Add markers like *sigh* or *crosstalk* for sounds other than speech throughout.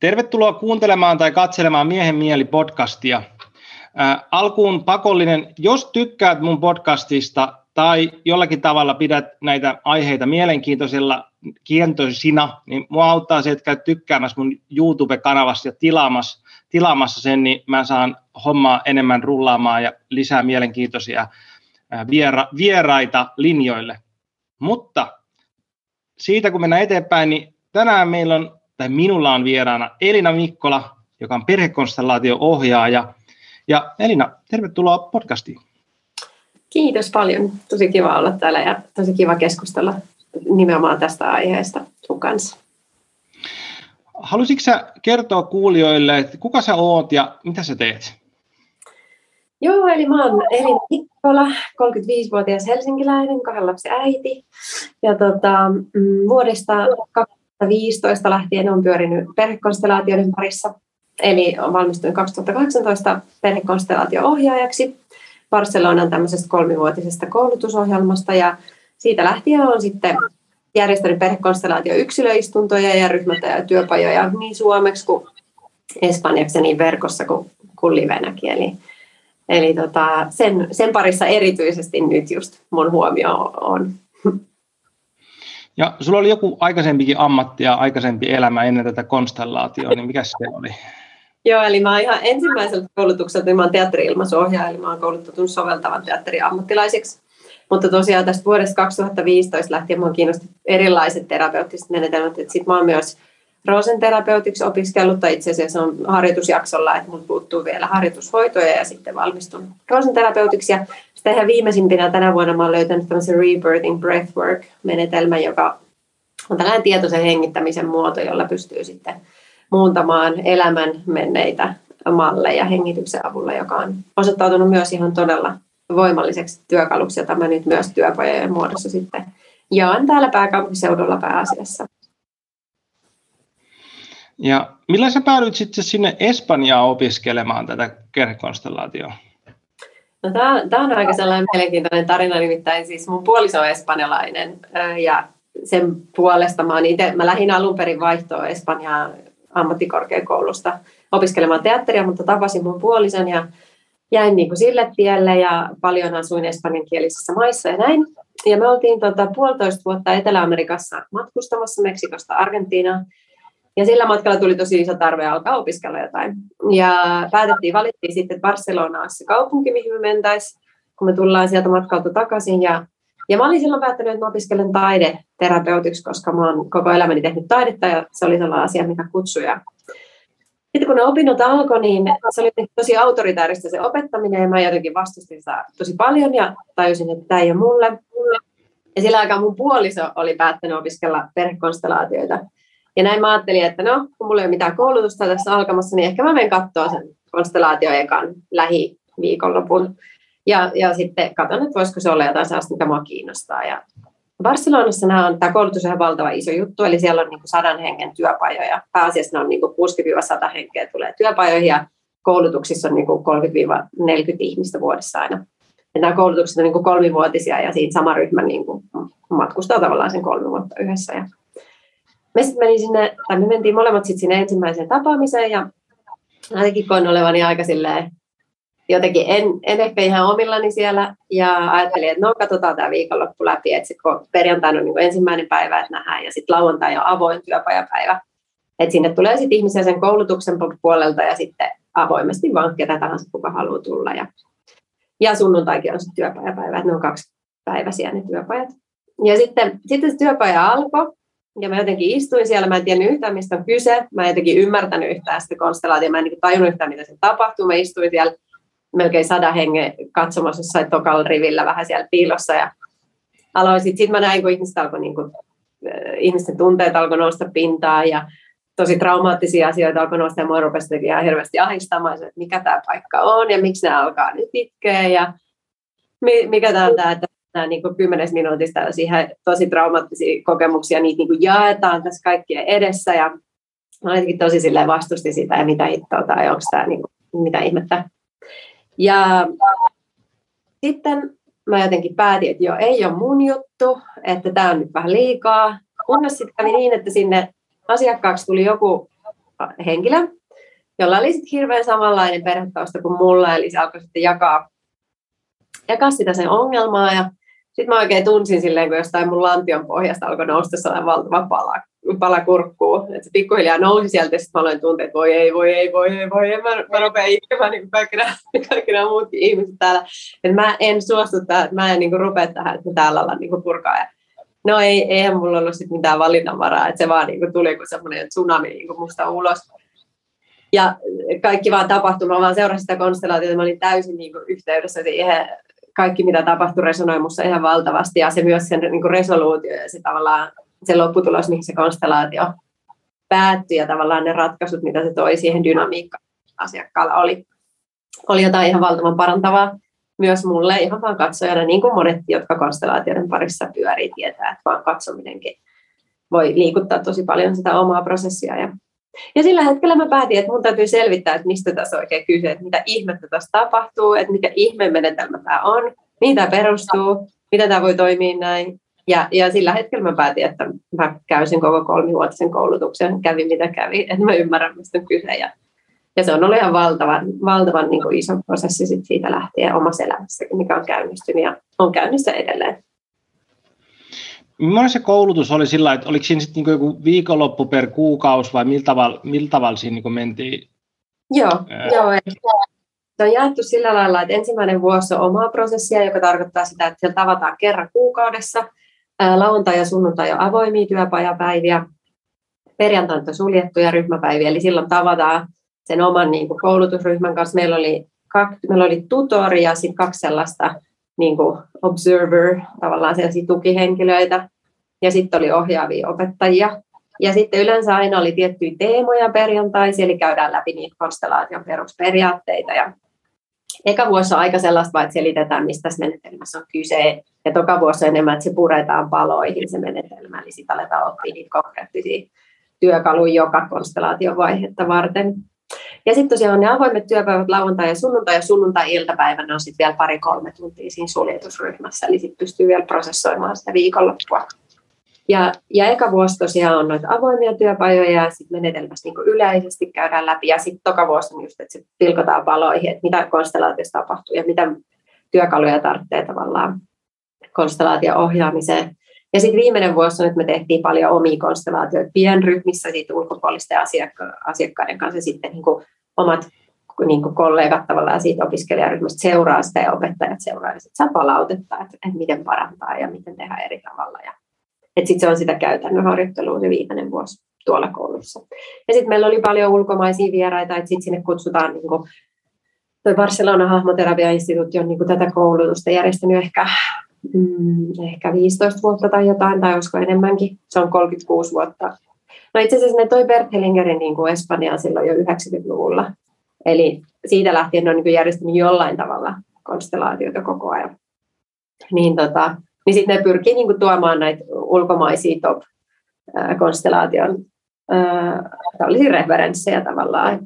Tervetuloa kuuntelemaan tai katselemaan Miehen mieli podcastia. Alkuun pakollinen, jos tykkäät mun podcastista tai jollakin tavalla pidät näitä aiheita mielenkiintoisilla kiintoisina, niin mua auttaa se, että käyt tykkäämässä mun YouTube-kanavassa ja tilaamassa, tilaamassa sen, niin mä saan hommaa enemmän rullaamaan ja lisää mielenkiintoisia viera, vieraita linjoille. Mutta siitä kun mennään eteenpäin, niin tänään meillä on, tai minulla on vieraana Elina Mikkola, joka on perhekonstellaatio-ohjaaja. Ja Elina, tervetuloa podcastiin. Kiitos paljon. Tosi kiva olla täällä ja tosi kiva keskustella nimenomaan tästä aiheesta sun kanssa. Haluaisitko sä kertoa kuulijoille, että kuka sä oot ja mitä sä teet? Joo, eli mä oon Elina Mikkola, 35-vuotias helsinkiläinen, kahden lapsen äiti. Ja tota, mm, vuodesta 2015 lähtien on pyörinyt perhekonstellaatioiden parissa. Eli on valmistunut 2018 perhekonstellaatio-ohjaajaksi Barcelonan tämmöisestä kolmivuotisesta koulutusohjelmasta. Ja siitä lähtien on sitten järjestänyt perhekonstellaatio yksilöistuntoja ja ryhmätä ja työpajoja niin suomeksi kuin espanjaksi niin verkossa kuin, kuin livenäkin. Eli Eli tota, sen, sen parissa erityisesti nyt just mun huomio on. Ja sulla oli joku aikaisempikin ammatti ja aikaisempi elämä ennen tätä konstellaatioa, niin mikä se oli? Joo, eli mä ihan ensimmäiseltä koulutukselta, niin mä oon teatteri-ilmaisuohjaaja, eli mä oon koulutetun soveltavan teatterin ammattilaisiksi. Mutta tosiaan tästä vuodesta 2015 lähtien mua kiinnosti erilaiset terapeuttiset menetelmät, että sitten mä oon myös Rosen-terapeutiksi opiskellut, tai itse asiassa on harjoitusjaksolla, että minulta puuttuu vielä harjoitushoitoja ja sitten valmistun Rosen-terapeutiksi. Ja sitten ihan viimeisimpinä tänä vuonna mä olen löytänyt tämmöisen Rebirthing Breathwork-menetelmän, joka on tällainen tietoisen hengittämisen muoto, jolla pystyy sitten muuntamaan elämän menneitä malleja hengityksen avulla, joka on osoittautunut myös ihan todella voimalliseksi työkaluksi, jota mä nyt myös työpajojen muodossa sitten jaan täällä pääkaupunkiseudulla pääasiassa. Ja millä sä päädyit sitten sinne Espanjaan opiskelemaan tätä kerhekonstellaatioa? No, tämä on aika sellainen mielenkiintoinen tarina, nimittäin siis mun puoliso on espanjalainen ja sen puolesta mä, ite, mä lähdin alun perin vaihtoa Espanjaan ammattikorkeakoulusta opiskelemaan teatteria, mutta tapasin mun puolison ja jäin niin kuin sille tielle ja paljon asuin espanjankielisissä maissa ja näin. Ja me oltiin tota, puolitoista vuotta Etelä-Amerikassa matkustamassa Meksikosta Argentiinaan ja sillä matkalla tuli tosi iso tarve alkaa opiskella jotain. Ja päätettiin, valittiin sitten Barcelonaa se kaupunki, mihin me mentäisiin, kun me tullaan sieltä matkalta takaisin. Ja, ja mä olin silloin päättänyt, että mä opiskelen taideterapeutiksi, koska mä oon koko elämäni tehnyt taidetta ja se oli sellainen asia, mikä kutsui. Ja sitten kun ne opinnot alkoi, niin se oli tosi autoritaarista se opettaminen ja mä jotenkin vastustin sitä tosi paljon ja tajusin, että tämä ei ole mulle. Ja sillä aikaa mun puoliso oli päättänyt opiskella perhekonstellaatioita. Ja näin mä ajattelin, että no, kun mulla ei ole mitään koulutusta tässä alkamassa, niin ehkä mä menen katsoa sen konstellaatio ekan lähiviikonlopun. Ja, ja sitten katson, että voisiko se olla jotain sellaista, mikä mua kiinnostaa. Ja Barcelonassa nämä on, tämä koulutus on ihan valtava iso juttu, eli siellä on niin kuin sadan hengen työpajoja. Pääasiassa ne on niin kuin 60-100 henkeä tulee työpajoihin ja koulutuksissa on niin kuin 30-40 ihmistä vuodessa aina. Ja nämä koulutukset on niin kolmivuotisia ja siinä sama ryhmä niin kuin matkustaa tavallaan sen kolme vuotta yhdessä. Ja me sitten menin sinne, tai me mentiin molemmat sitten sinne ensimmäiseen tapaamiseen ja ainakin koin olevani aika silleen, jotenkin en, en ehkä ihan omillani siellä. Ja ajattelin, että no katsotaan tämä viikonloppu läpi, että sitten kun perjantaina on niin ensimmäinen päivä, että nähdään. Ja sitten lauantai on avoin työpajapäivä, että sinne tulee sitten ihmisiä sen koulutuksen puolelta ja sitten avoimesti vaan ketä tahansa, kuka haluaa tulla. Ja, ja sunnuntaikin on sitten työpajapäivä, että ne on kaksi päiväisiä ne työpajat. Ja sitten, sitten se työpaja alkoi ja mä jotenkin istuin siellä, mä en tiennyt yhtään, mistä on kyse. Mä en jotenkin ymmärtänyt yhtään sitä konstellaatiota, mä en niin tajunnut yhtään, mitä se tapahtuu. Mä istuin siellä melkein sada hengen katsomassa jossain tokalla rivillä vähän siellä piilossa ja aloin sitten, sit mä näin, kun ihmiset alkoi niin kuin, ihmisten tunteet alkoi nousta pintaan ja tosi traumaattisia asioita alkoi nousta ja mua rupesi ihan hirveästi ahdistamaan, että mikä tämä paikka on ja miksi nämä alkaa nyt itkeä ja mikä tämä on tämä, että nämä niin kymmenes minuutista ihan tosi traumaattisia kokemuksia, niitä niin kuin jaetaan tässä kaikkien edessä ja mä jotenkin tosi silleen vastustin sitä ja mitä hittoa tai onko tämä niin kuin, mitä ihmettä. Ja sitten mä jotenkin päätin, että joo, ei ole mun juttu, että tämä on nyt vähän liikaa. Kunnes sitten kävi niin, että sinne asiakkaaksi tuli joku henkilö, jolla oli sitten hirveän samanlainen perhetausta kuin mulla, eli se alkoi sitten jakaa, jakaa sitä sen ongelmaa, ja sitten mä oikein tunsin silleen, kun jostain mun lantion pohjasta alkoi nousta sellainen valtava pala, pala kurkkuu. Että se pikkuhiljaa nousi sieltä ja sitten mä aloin tuntea, että voi ei, voi ei, voi ei, voi ei. Mä, mä rupean itkemään niin kaikki, nämä, *laughs* kaikki nämä muutkin ihmiset täällä. Että mä en suostu tähän, mä en niin kuin rupea tähän, että mä täällä ollaan niin purkaa. No ei, eihän mulla ollut sit mitään valinnanvaraa, että se vaan niin kuin tuli kuin semmoinen tsunami niin kuin musta ulos. Ja kaikki vaan tapahtui, mä vaan seurasin sitä konstellaatiota, mä olin täysin niin kuin yhteydessä siihen kaikki, mitä tapahtui, resonoi minussa ihan valtavasti. Ja se myös sen niin kuin resoluutio ja se tavallaan se lopputulos, mihin se konstellaatio päättyi ja tavallaan ne ratkaisut, mitä se toi siihen dynamiikkaan asiakkaalla oli, oli jotain ihan valtavan parantavaa myös mulle ihan vaan katsojana, niin kuin monet, jotka konstellaatioiden parissa pyörii, tietää, että vaan katsominenkin voi liikuttaa tosi paljon sitä omaa prosessia. Ja, ja sillä hetkellä mä päätin, että mun täytyy selvittää, että mistä tässä oikein kyse, että mitä ihmettä tässä tapahtuu, että mikä ihmemenetelmä tämä on, tämä perustuu, mitä tämä voi toimia näin. Ja, ja sillä hetkellä mä päätin, että mä käysin koko kolmivuotisen koulutuksen, kävi mitä kävi, että mä ymmärrän, mistä on kyse. Ja, ja se on ollut ihan valtavan, valtavan niin kuin iso prosessi sit siitä lähtien omassa elämässäkin, mikä on käynnistynyt ja on käynnissä edelleen. Millainen se koulutus oli sillä että oliko siinä sitten niin joku viikonloppu per kuukausi vai millä tavalla, millä tavalla siinä niin mentiin? Joo, Ää... joo se on jaettu sillä lailla, että ensimmäinen vuosi on omaa prosessia, joka tarkoittaa sitä, että siellä tavataan kerran kuukaudessa – lauantai ja sunnuntai on avoimia työpajapäiviä, perjantaina on suljettuja ryhmäpäiviä, eli silloin tavataan sen oman niin kuin, koulutusryhmän kanssa. Meillä oli, kaksi, meillä oli tutori ja sitten kaksi sellaista niin kuin observer, tavallaan sellaisia tukihenkilöitä, ja sitten oli ohjaavia opettajia. Ja sitten yleensä aina oli tiettyjä teemoja perjantaisin, eli käydään läpi niitä konstellaation perusperiaatteita ja eka vuosi on aika sellaista, että selitetään, mistä tässä menetelmässä on kyse. Ja toka vuosi enemmän, että se puretaan paloihin se menetelmä, eli sitten aletaan oppia niitä konkreettisia työkaluja joka konstellaation vaihetta varten. Ja sitten tosiaan on ne avoimet työpäivät lauantai ja sunnuntai, ja sunnuntai-iltapäivänä on sitten vielä pari-kolme tuntia siinä suljetusryhmässä, eli sitten pystyy vielä prosessoimaan sitä viikonloppua. Ja, ja eka vuosi tosiaan on noita avoimia työpajoja ja sitten menetelmässä niin yleisesti käydään läpi. Ja sitten toka vuosi on just, että sit pilkotaan valoihin, että mitä konstellaatiossa tapahtuu ja mitä työkaluja tarvitsee tavallaan konstellaation ohjaamiseen. Ja sitten viimeinen vuosi on, että me tehtiin paljon omia konstellaatioita pienryhmissä siitä ulkopuolisten asiakka- asiakkaiden kanssa sitten niin kuin omat niin kuin kollegat tavallaan siitä opiskelijaryhmästä seuraa sitä ja opettajat seuraa ja sitten saa palautetta, että, että miten parantaa ja miten tehdä eri tavalla. Ja että sitten se on sitä käytännön harjoittelua se viimeinen vuosi tuolla koulussa. Ja sitten meillä oli paljon ulkomaisia vieraita, että sitten sinne kutsutaan niin kuin, toi Barcelona Hahmoterapia-instituutti on niin kuin tätä koulutusta järjestänyt ehkä, mm, ehkä 15 vuotta tai jotain, tai olisiko enemmänkin. Se on 36 vuotta. No itse asiassa ne toi Bert Hellingerin niin kuin Espanjaan silloin jo 90-luvulla. Eli siitä lähtien ne on niin järjestänyt jollain tavalla konstellaatioita koko ajan. Niin tota, niin sitten ne pyrkii niin kuin tuomaan näitä ulkomaisia top-konstellaation tällaisia referenssejä tavallaan,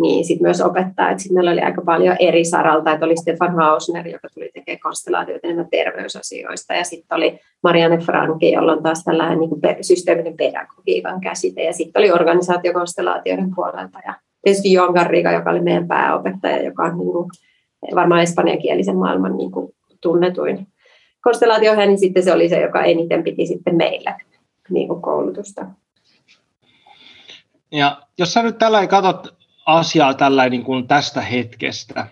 niin sitten myös opettaa, että sitten meillä oli aika paljon eri saralta, että oli Stefan Hausner, joka tuli tekemään konstellaatioita enemmän terveysasioista, ja sitten oli Marianne Franki, jolla on taas tällainen niin systeeminen pedagogiikan käsite, ja sitten oli organisaatiokonstellaatioiden puolelta, ja tietysti Joon Garriga, joka oli meidän pääopettaja, joka on niin kuin, varmaan espanjankielisen maailman niin kuin tunnetuin konstellaatioihin, niin sitten se oli se, joka eniten piti sitten meillä niin kuin koulutusta. Ja jos sä nyt tällä katsot asiaa tällä niin kuin tästä hetkestä,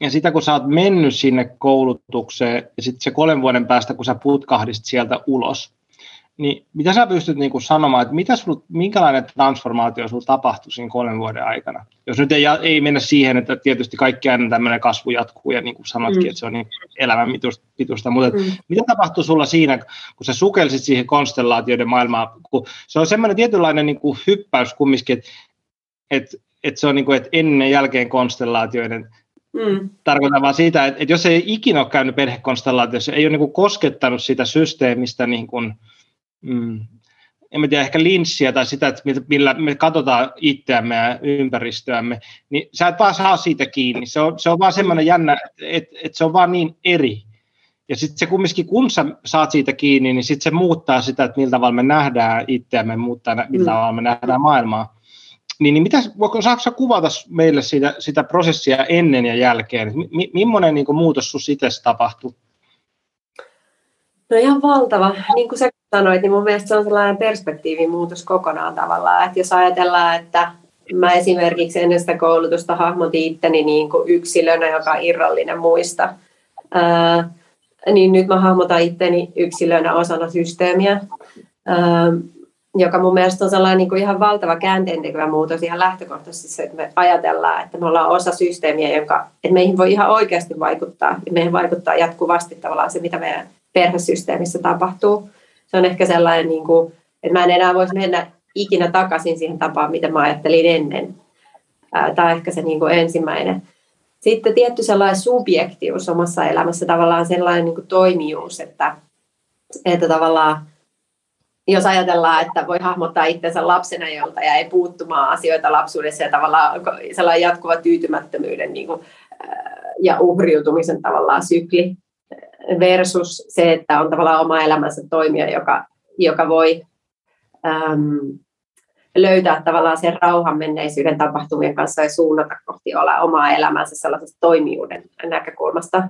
ja sitä kun sä oot mennyt sinne koulutukseen, ja sitten se kolmen vuoden päästä, kun sä putkahdist sieltä ulos, niin mitä sä pystyt niin kuin sanomaan, että mitä sul, minkälainen transformaatio sinulla tapahtui siinä kolmen vuoden aikana? Jos nyt ei, ei mennä siihen, että tietysti kaikki aina tämmöinen kasvu jatkuu ja niin kuin sanotkin, mm. että se on niin elämän pituista, mutta mm. mitä tapahtui sulla siinä, kun sä sukelsit siihen konstellaatioiden maailmaan? Kun se on semmoinen tietynlainen niin kuin hyppäys kumminkin, että, että, että se on niin kuin, että ennen ja jälkeen konstellaatioiden Mm. Tarkoitan vaan siitä, että, että jos ei ikinä ole käynyt perhekonstellaatiossa, ei ole niin kuin koskettanut sitä systeemistä niin kuin, mm, en tiedä, ehkä linssiä tai sitä, että millä me katsotaan itseämme ja ympäristöämme, niin sä et vaan saa siitä kiinni. Se on, se on vaan semmoinen jännä, että, että se on vaan niin eri. Ja sitten se kumminkin, kun sä saat siitä kiinni, niin sitten se muuttaa sitä, että miltä tavalla me nähdään itseämme, muuttaa, millä mm. tavalla me nähdään maailmaa. Niin, niin mitä, saako kuvata meille sitä, sitä prosessia ennen ja jälkeen? M- millainen niin muutos sinussa itse tapahtui? No ihan valtava. Niin kuin sä sanoit, niin mun mielestä se on sellainen perspektiivin muutos kokonaan tavallaan. Että jos ajatellaan, että mä esimerkiksi ennen sitä koulutusta hahmotin itteni niin kuin yksilönä, joka on irrallinen muista, ää, niin nyt mä hahmotan itteni yksilönä osana systeemiä, ää, joka mun mielestä on sellainen niin kuin ihan valtava käänteentekevä muutos ihan lähtökohtaisesti se, että me ajatellaan, että me ollaan osa systeemiä, jonka, että meihin voi ihan oikeasti vaikuttaa, ja meihin vaikuttaa jatkuvasti tavallaan se, mitä meidän perhesysteemissä tapahtuu. Se on ehkä sellainen, niin kuin, että mä en enää voisi mennä ikinä takaisin siihen tapaan, mitä mä ajattelin ennen. Tämä on ehkä se niin kuin ensimmäinen. Sitten tietty sellainen subjektius omassa elämässä, tavallaan sellainen niin kuin toimijuus, että, että tavallaan jos ajatellaan, että voi hahmottaa itsensä lapsena, jolta jäi puuttumaan asioita lapsuudessa ja tavallaan sellainen jatkuva tyytymättömyyden niin kuin, ja uhriutumisen tavallaan sykli versus se, että on tavallaan oma elämänsä toimija, joka, joka voi äm, löytää tavallaan sen rauhan menneisyyden tapahtumien kanssa ja suunnata kohti olla omaa elämänsä sellaisesta toimijuuden näkökulmasta.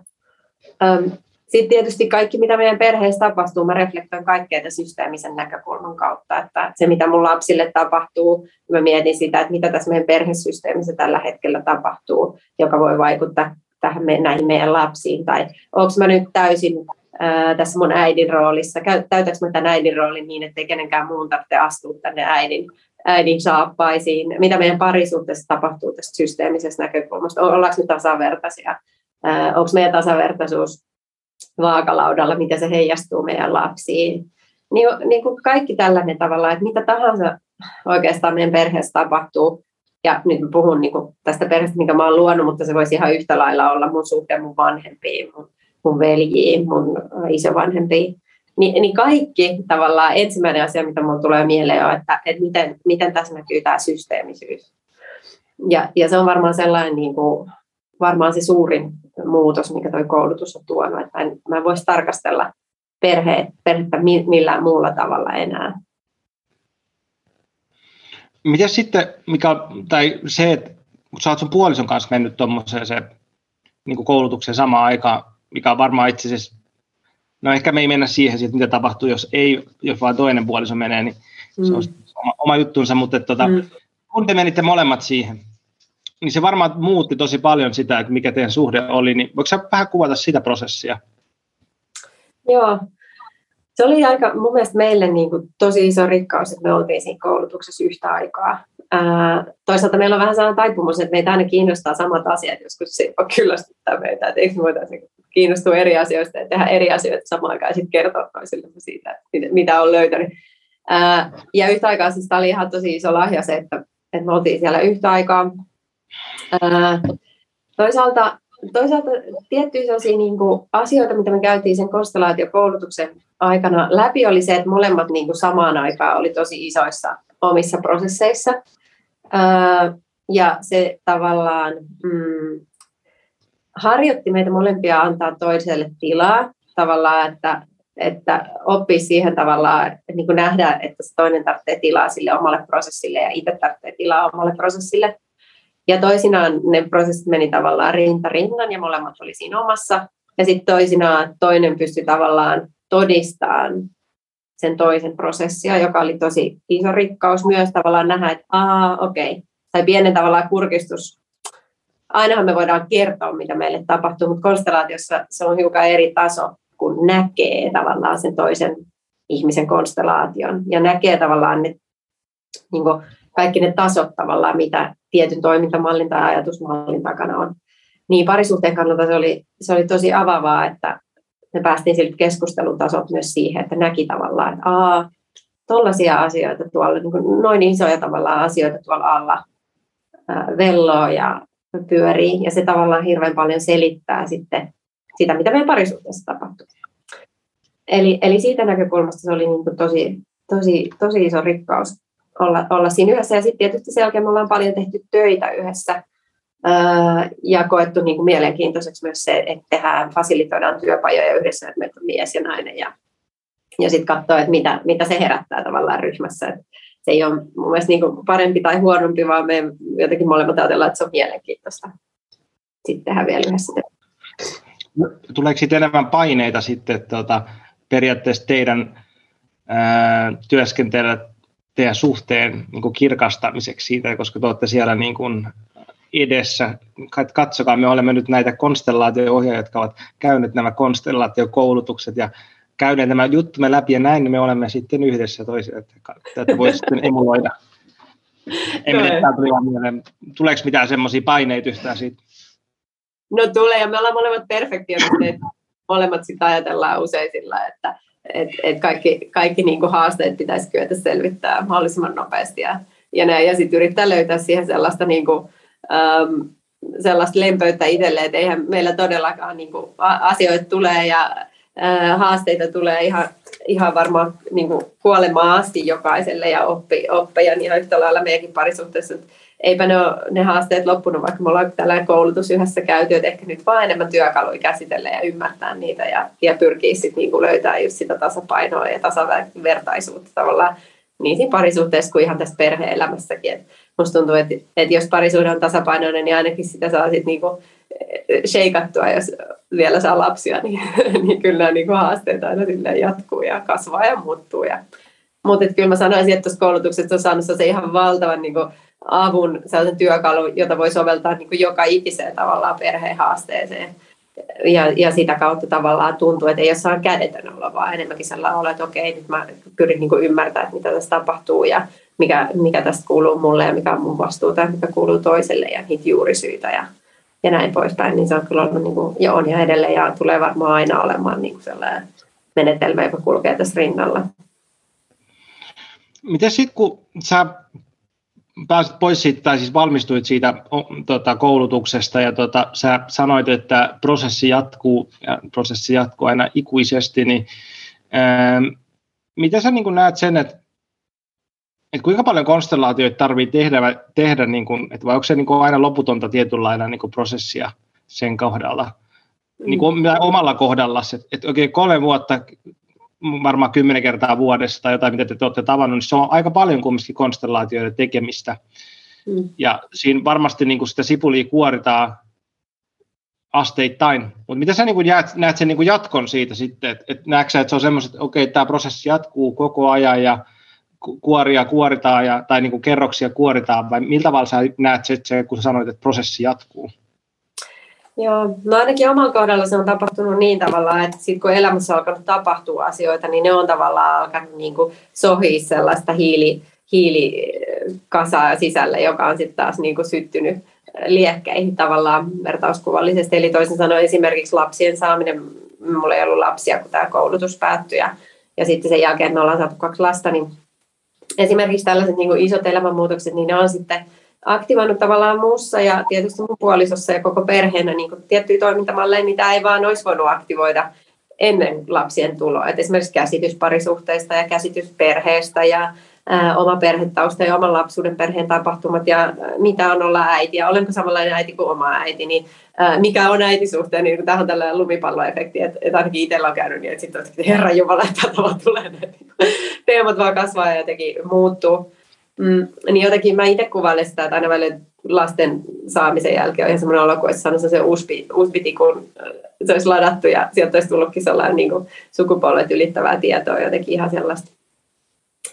Äm, sitten tietysti kaikki, mitä meidän perheessä tapahtuu, mä reflektoin kaikkea tämän systeemisen näkökulman kautta, että se, mitä mun lapsille tapahtuu, mä mietin sitä, että mitä tässä meidän perhesysteemissä tällä hetkellä tapahtuu, joka voi vaikuttaa tähän me, näihin meidän lapsiin, tai onko mä nyt täysin ää, tässä mun äidin roolissa, täytäks mä tämän äidin roolin niin, että ei kenenkään muun tarvitse astua tänne äidin, äidin saappaisiin, mitä meidän parisuhteessa tapahtuu tästä systeemisestä näkökulmasta, ollaanko me tasavertaisia, onko meidän tasavertaisuus vaakalaudalla, mitä se heijastuu meidän lapsiin. Niin, niin kuin kaikki tällainen tavalla, että mitä tahansa oikeastaan meidän perheessä tapahtuu, ja nyt puhun niin kuin tästä perheestä, minkä mä oon luonut, mutta se voisi ihan yhtä lailla olla mun suhde mun vanhempiin, mun, mun veljiin, mun isovanhempiin. Ni, niin kaikki tavallaan ensimmäinen asia, mitä mun tulee mieleen on, että, että miten, miten tässä näkyy tämä systeemisyys. Ja, ja se on varmaan sellainen niin kuin, varmaan se suurin muutos, mikä tuo koulutus on tuonut, että en, mä en voisi tarkastella perhe, perhettä millään muulla tavalla enää. Miten sitten, mikä, tai se, että kun sä oot sun puolison kanssa mennyt tuommoiseen se, niin koulutukseen samaan aikaan, mikä on varmaan itse asiassa, no ehkä me ei mennä siihen, siitä, mitä tapahtuu, jos ei, jos vaan toinen puoliso menee, niin mm. se on oma, oma juttunsa, mutta että, tota, mm. kun te menitte molemmat siihen, niin se varmaan muutti tosi paljon sitä, että mikä teidän suhde oli, niin voiko sä vähän kuvata sitä prosessia? Joo, se oli aika mun mielestä meille niin kuin tosi iso rikkaus, että me oltiin siinä koulutuksessa yhtä aikaa. Ää, toisaalta meillä on vähän sellainen taipumus, että meitä aina kiinnostaa samat asiat, joskus se on kyllästyttää meitä, että eikö me voitaisiin kiinnostua eri asioista ja tehdä eri asioita samaan aikaan ja sitten kertoa toisille siitä, mitä on löytänyt. Ää, ja yhtä aikaa siis tämä oli ihan tosi iso lahja se, että, että me oltiin siellä yhtä aikaa. Toisaalta toisaalta tiettyjä sellaisia niin kuin asioita, mitä me käytiin sen konstellaatiokoulutuksen aikana läpi, oli se, että molemmat niin kuin samaan aikaan oli tosi isoissa omissa prosesseissa. ja se tavallaan mm, harjoitti meitä molempia antaa toiselle tilaa, tavallaan, että, että oppii siihen tavallaan, että niin nähdään, että se toinen tarvitsee tilaa sille omalle prosessille ja itse tarvitsee tilaa omalle prosessille. Ja toisinaan ne prosessit meni tavallaan rinta rinnan ja molemmat oli siinä omassa. Ja sitten toisinaan toinen pystyi tavallaan todistamaan sen toisen prosessia, joka oli tosi iso rikkaus myös tavallaan nähdä, että aa, okei, okay. tai pienen tavallaan kurkistus. Ainahan me voidaan kertoa, mitä meille tapahtuu, mutta konstellaatiossa se on hiukan eri taso, kun näkee tavallaan sen toisen ihmisen konstellaation ja näkee tavallaan ne, niin kaikki ne tasot tavallaan, mitä tietyn toimintamallin tai ajatusmallin takana on. Niin parisuhteen kannalta se oli, se oli tosi avavaa, että me päästiin siltä keskustelun tasot myös siihen, että näki tavallaan, että aa, tollaisia asioita tuolla, niin noin isoja tavallaan asioita tuolla alla velloa ja pyörii, ja se tavallaan hirveän paljon selittää sitten sitä, mitä meidän parisuhteessa tapahtuu. Eli, eli siitä näkökulmasta se oli niin kuin tosi, tosi, tosi iso rikkaus olla, olla siinä yhdessä. Ja sitten tietysti sen jälkeen me ollaan paljon tehty töitä yhdessä ja koettu niin kuin mielenkiintoiseksi myös se, että tehdään, fasilitoidaan työpajoja yhdessä, että meitä on mies ja nainen ja, ja sitten katsoa, että mitä, mitä se herättää tavallaan ryhmässä. Et se ei ole mun mielestä niin kuin parempi tai huonompi, vaan me jotenkin molemmat ajatellaan, että se on mielenkiintoista sitten tehdä vielä yhdessä. Tuleeko sitten enemmän paineita sitten tuota, periaatteessa teidän ää, työskentelyä teidän suhteen niin kuin kirkastamiseksi siitä, koska te olette siellä niin kuin edessä. Katsokaa, me olemme nyt näitä konstellaatio-ohjaajia, jotka ovat käyneet nämä konstellaatiokoulutukset ja käyneet nämä juttumme läpi ja näin me olemme sitten yhdessä toisia, että tätä voi sitten *laughs* emuloida. En tuli Tuleeko mitään semmoisia paineita yhtään siitä? No tulee, ja me ollaan molemmat perfektiä, mutta molemmat sitä ajatellaan usein sillä, että et, et kaikki, kaikki niin kuin haasteet pitäisi kyetä selvittää mahdollisimman nopeasti. Ja, ja ja sitten yrittää löytää siihen sellaista niin kuin, äm, sellaista lempöyttä itselle, että eihän meillä todellakaan niin kuin, asioita tulee ja ää, haasteita tulee ihan, ihan varmaan niin kuin, kuolemaan asti jokaiselle ja oppi, oppeja, ja yhtä lailla meidänkin parisuhteessa, että eipä ne, ole, ne haasteet loppunut, vaikka me ollaan tällainen koulutus yhdessä käyty, että ehkä nyt vaan enemmän työkaluja käsitellä ja ymmärtää niitä ja, ja pyrkii sitten niinku löytää just sitä tasapainoa ja tasavertaisuutta tavallaan niin siinä parisuhteessa kuin ihan tässä perhe-elämässäkin. Et musta tuntuu, että, että jos parisuhde on tasapainoinen, niin ainakin sitä saa sitten niinku sheikattua, jos vielä saa lapsia, niin, *laughs* niin kyllä nämä niinku haasteet aina jatkuu ja kasvaa ja muuttuu. Ja, mutta kyllä mä sanoisin, että tuossa koulutuksessa on saanut se ihan valtavan niin kuin, avun, sellaisen työkalu, jota voi soveltaa niin kuin joka ikiseen tavallaan perheen haasteeseen. Ja, ja sitä kautta tavallaan tuntuu, että ei saa kädetön olla, vaan enemmänkin sellainen olla, että okei, nyt mä pyrin niin ymmärtämään, että mitä tässä tapahtuu ja mikä, mikä tästä kuuluu mulle ja mikä on mun vastuuta ja mikä kuuluu toiselle ja niitä juurisyitä ja, ja näin poispäin. Niin se on kyllä ollut niin kuin, ja on ja edelleen ja tulee varmaan aina olemaan niin kuin sellainen menetelmä, joka kulkee tässä rinnalla. Miten sitten, kun sä pääsit pois siitä, tai siis valmistuit siitä tota, koulutuksesta, ja tota, sä sanoit, että prosessi jatkuu, ja prosessi jatkuu aina ikuisesti, niin ää, miten sä niin näet sen, että että kuinka paljon konstellaatioita tarvitsee tehdä, tehdä niin kuin, että vai onko se niin kuin aina loputonta tietynlainen niin prosessia sen kohdalla? Niin kuin mm. omalla kohdalla, että, että oikein kolme vuotta varmaan kymmenen kertaa vuodessa tai jotain, mitä te olette tavannut, niin se on aika paljon kumminkin konstellaatioiden tekemistä. Mm. Ja siinä varmasti niin kuin sitä sipulia kuoritaan asteittain. Mutta mitä sä niin kuin jäät, näet sen niin kuin jatkon siitä sitten, että et näetkö että se on semmoiset, että okei, tämä prosessi jatkuu koko ajan ja kuoria kuoritaan ja, tai niin kuin kerroksia kuoritaan, vai miltä tavalla sä näet se, kun sä sanoit, että prosessi jatkuu? Joo, no ainakin omalla kohdalla se on tapahtunut niin tavallaan, että sitten kun elämässä on alkanut tapahtua asioita, niin ne on tavallaan alkanut niin kuin sohia sellaista hiili, hiilikasaa sisälle, joka on sitten taas niin kuin syttynyt liekkeihin tavallaan vertauskuvallisesti. Eli toisin sanoen esimerkiksi lapsien saaminen, mulla ei ollut lapsia, kun tämä koulutus päättyi ja, ja sitten sen jälkeen me ollaan saatu kaksi lasta, niin esimerkiksi tällaiset niin kuin isot elämänmuutokset, niin ne on sitten aktivoinut tavallaan muussa ja tietysti mun puolisossa ja koko perheenä niin tiettyjä toimintamalleja, mitä ei vaan olisi voinut aktivoida ennen lapsien tuloa. Et esimerkiksi käsitys parisuhteista ja käsitys perheestä ja ää, oma perhetausta ja oman lapsuuden perheen tapahtumat ja mitä on olla äiti ja olenko samanlainen äiti kuin oma äiti, niin ää, mikä on äitisuhteen, niin tämä on tällainen lumipalloefekti, että, että ainakin itsellä on käynyt niin, että sitten herra Jumala, että tulee ne teemat vaan kasvaa ja jotenkin muuttuu. Mm, niin jotenkin mä itse kuvailen sitä, että aina välillä lasten saamisen jälkeen on ihan semmoinen olo, kuin olisi se USB, USB-tikun, se olisi ladattu ja sieltä olisi tullutkin sellainen niin kuin sukupolvet ylittävää tietoa jotenkin ihan sellaista,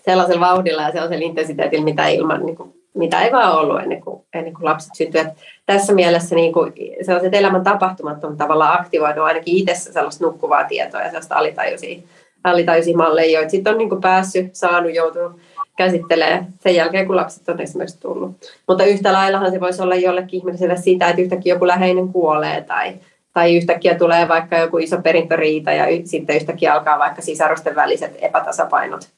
sellaisella vauhdilla ja sellaisella intensiteetillä, mitä ilman, niin kuin, mitä ei vaan ollut ennen kuin, ennen kuin lapset syntyivät. Tässä mielessä niin kuin, sellaiset elämän tapahtumat on tavallaan aktivoinut ainakin itsessä sellaista nukkuvaa tietoa ja sellaista alitajuisia, alitajuisia malleja, joita sitten on niin kuin päässyt, saanut, joutunut käsittelee sen jälkeen, kun lapset on esimerkiksi tullut. Mutta yhtä laillahan se voisi olla jollekin ihmiselle sitä, että yhtäkkiä joku läheinen kuolee tai, tai yhtäkkiä tulee vaikka joku iso perintöriita ja sitten yhtäkkiä alkaa vaikka sisarusten väliset epätasapainot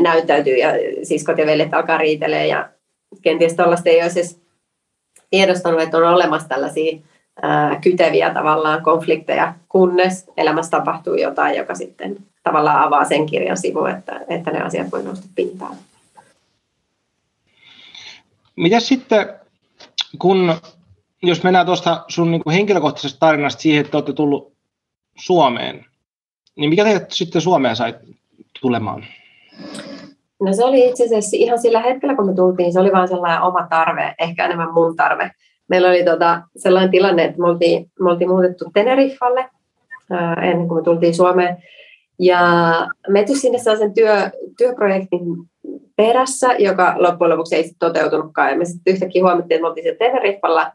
näyttäytyy ja siskot ja veljet alkaa riitelee ja kenties tuollaista ei olisi edes tiedostanut, että on olemassa tällaisia ää, kyteviä tavallaan konflikteja, kunnes elämässä tapahtuu jotain, joka sitten tavallaan avaa sen kirjan sivu, että, että ne asiat voi nousta pintaan. Mitä sitten, kun jos mennään tuosta sun niin kuin henkilökohtaisesta tarinasta siihen, että olette tullut Suomeen, niin mikä teidät sitten Suomeen sai tulemaan? No se oli itse asiassa ihan sillä hetkellä, kun me tultiin, se oli vain sellainen oma tarve, ehkä enemmän mun tarve. Meillä oli tota, sellainen tilanne, että me oltiin, me oltiin muutettu Teneriffalle ennen kuin me tultiin Suomeen. Ja me sinne sellaisen työ, työprojektin perässä, joka loppujen lopuksi ei toteutunutkaan. Ja me sitten yhtäkkiä huomattiin, että me oltiin siellä Teneriffalla.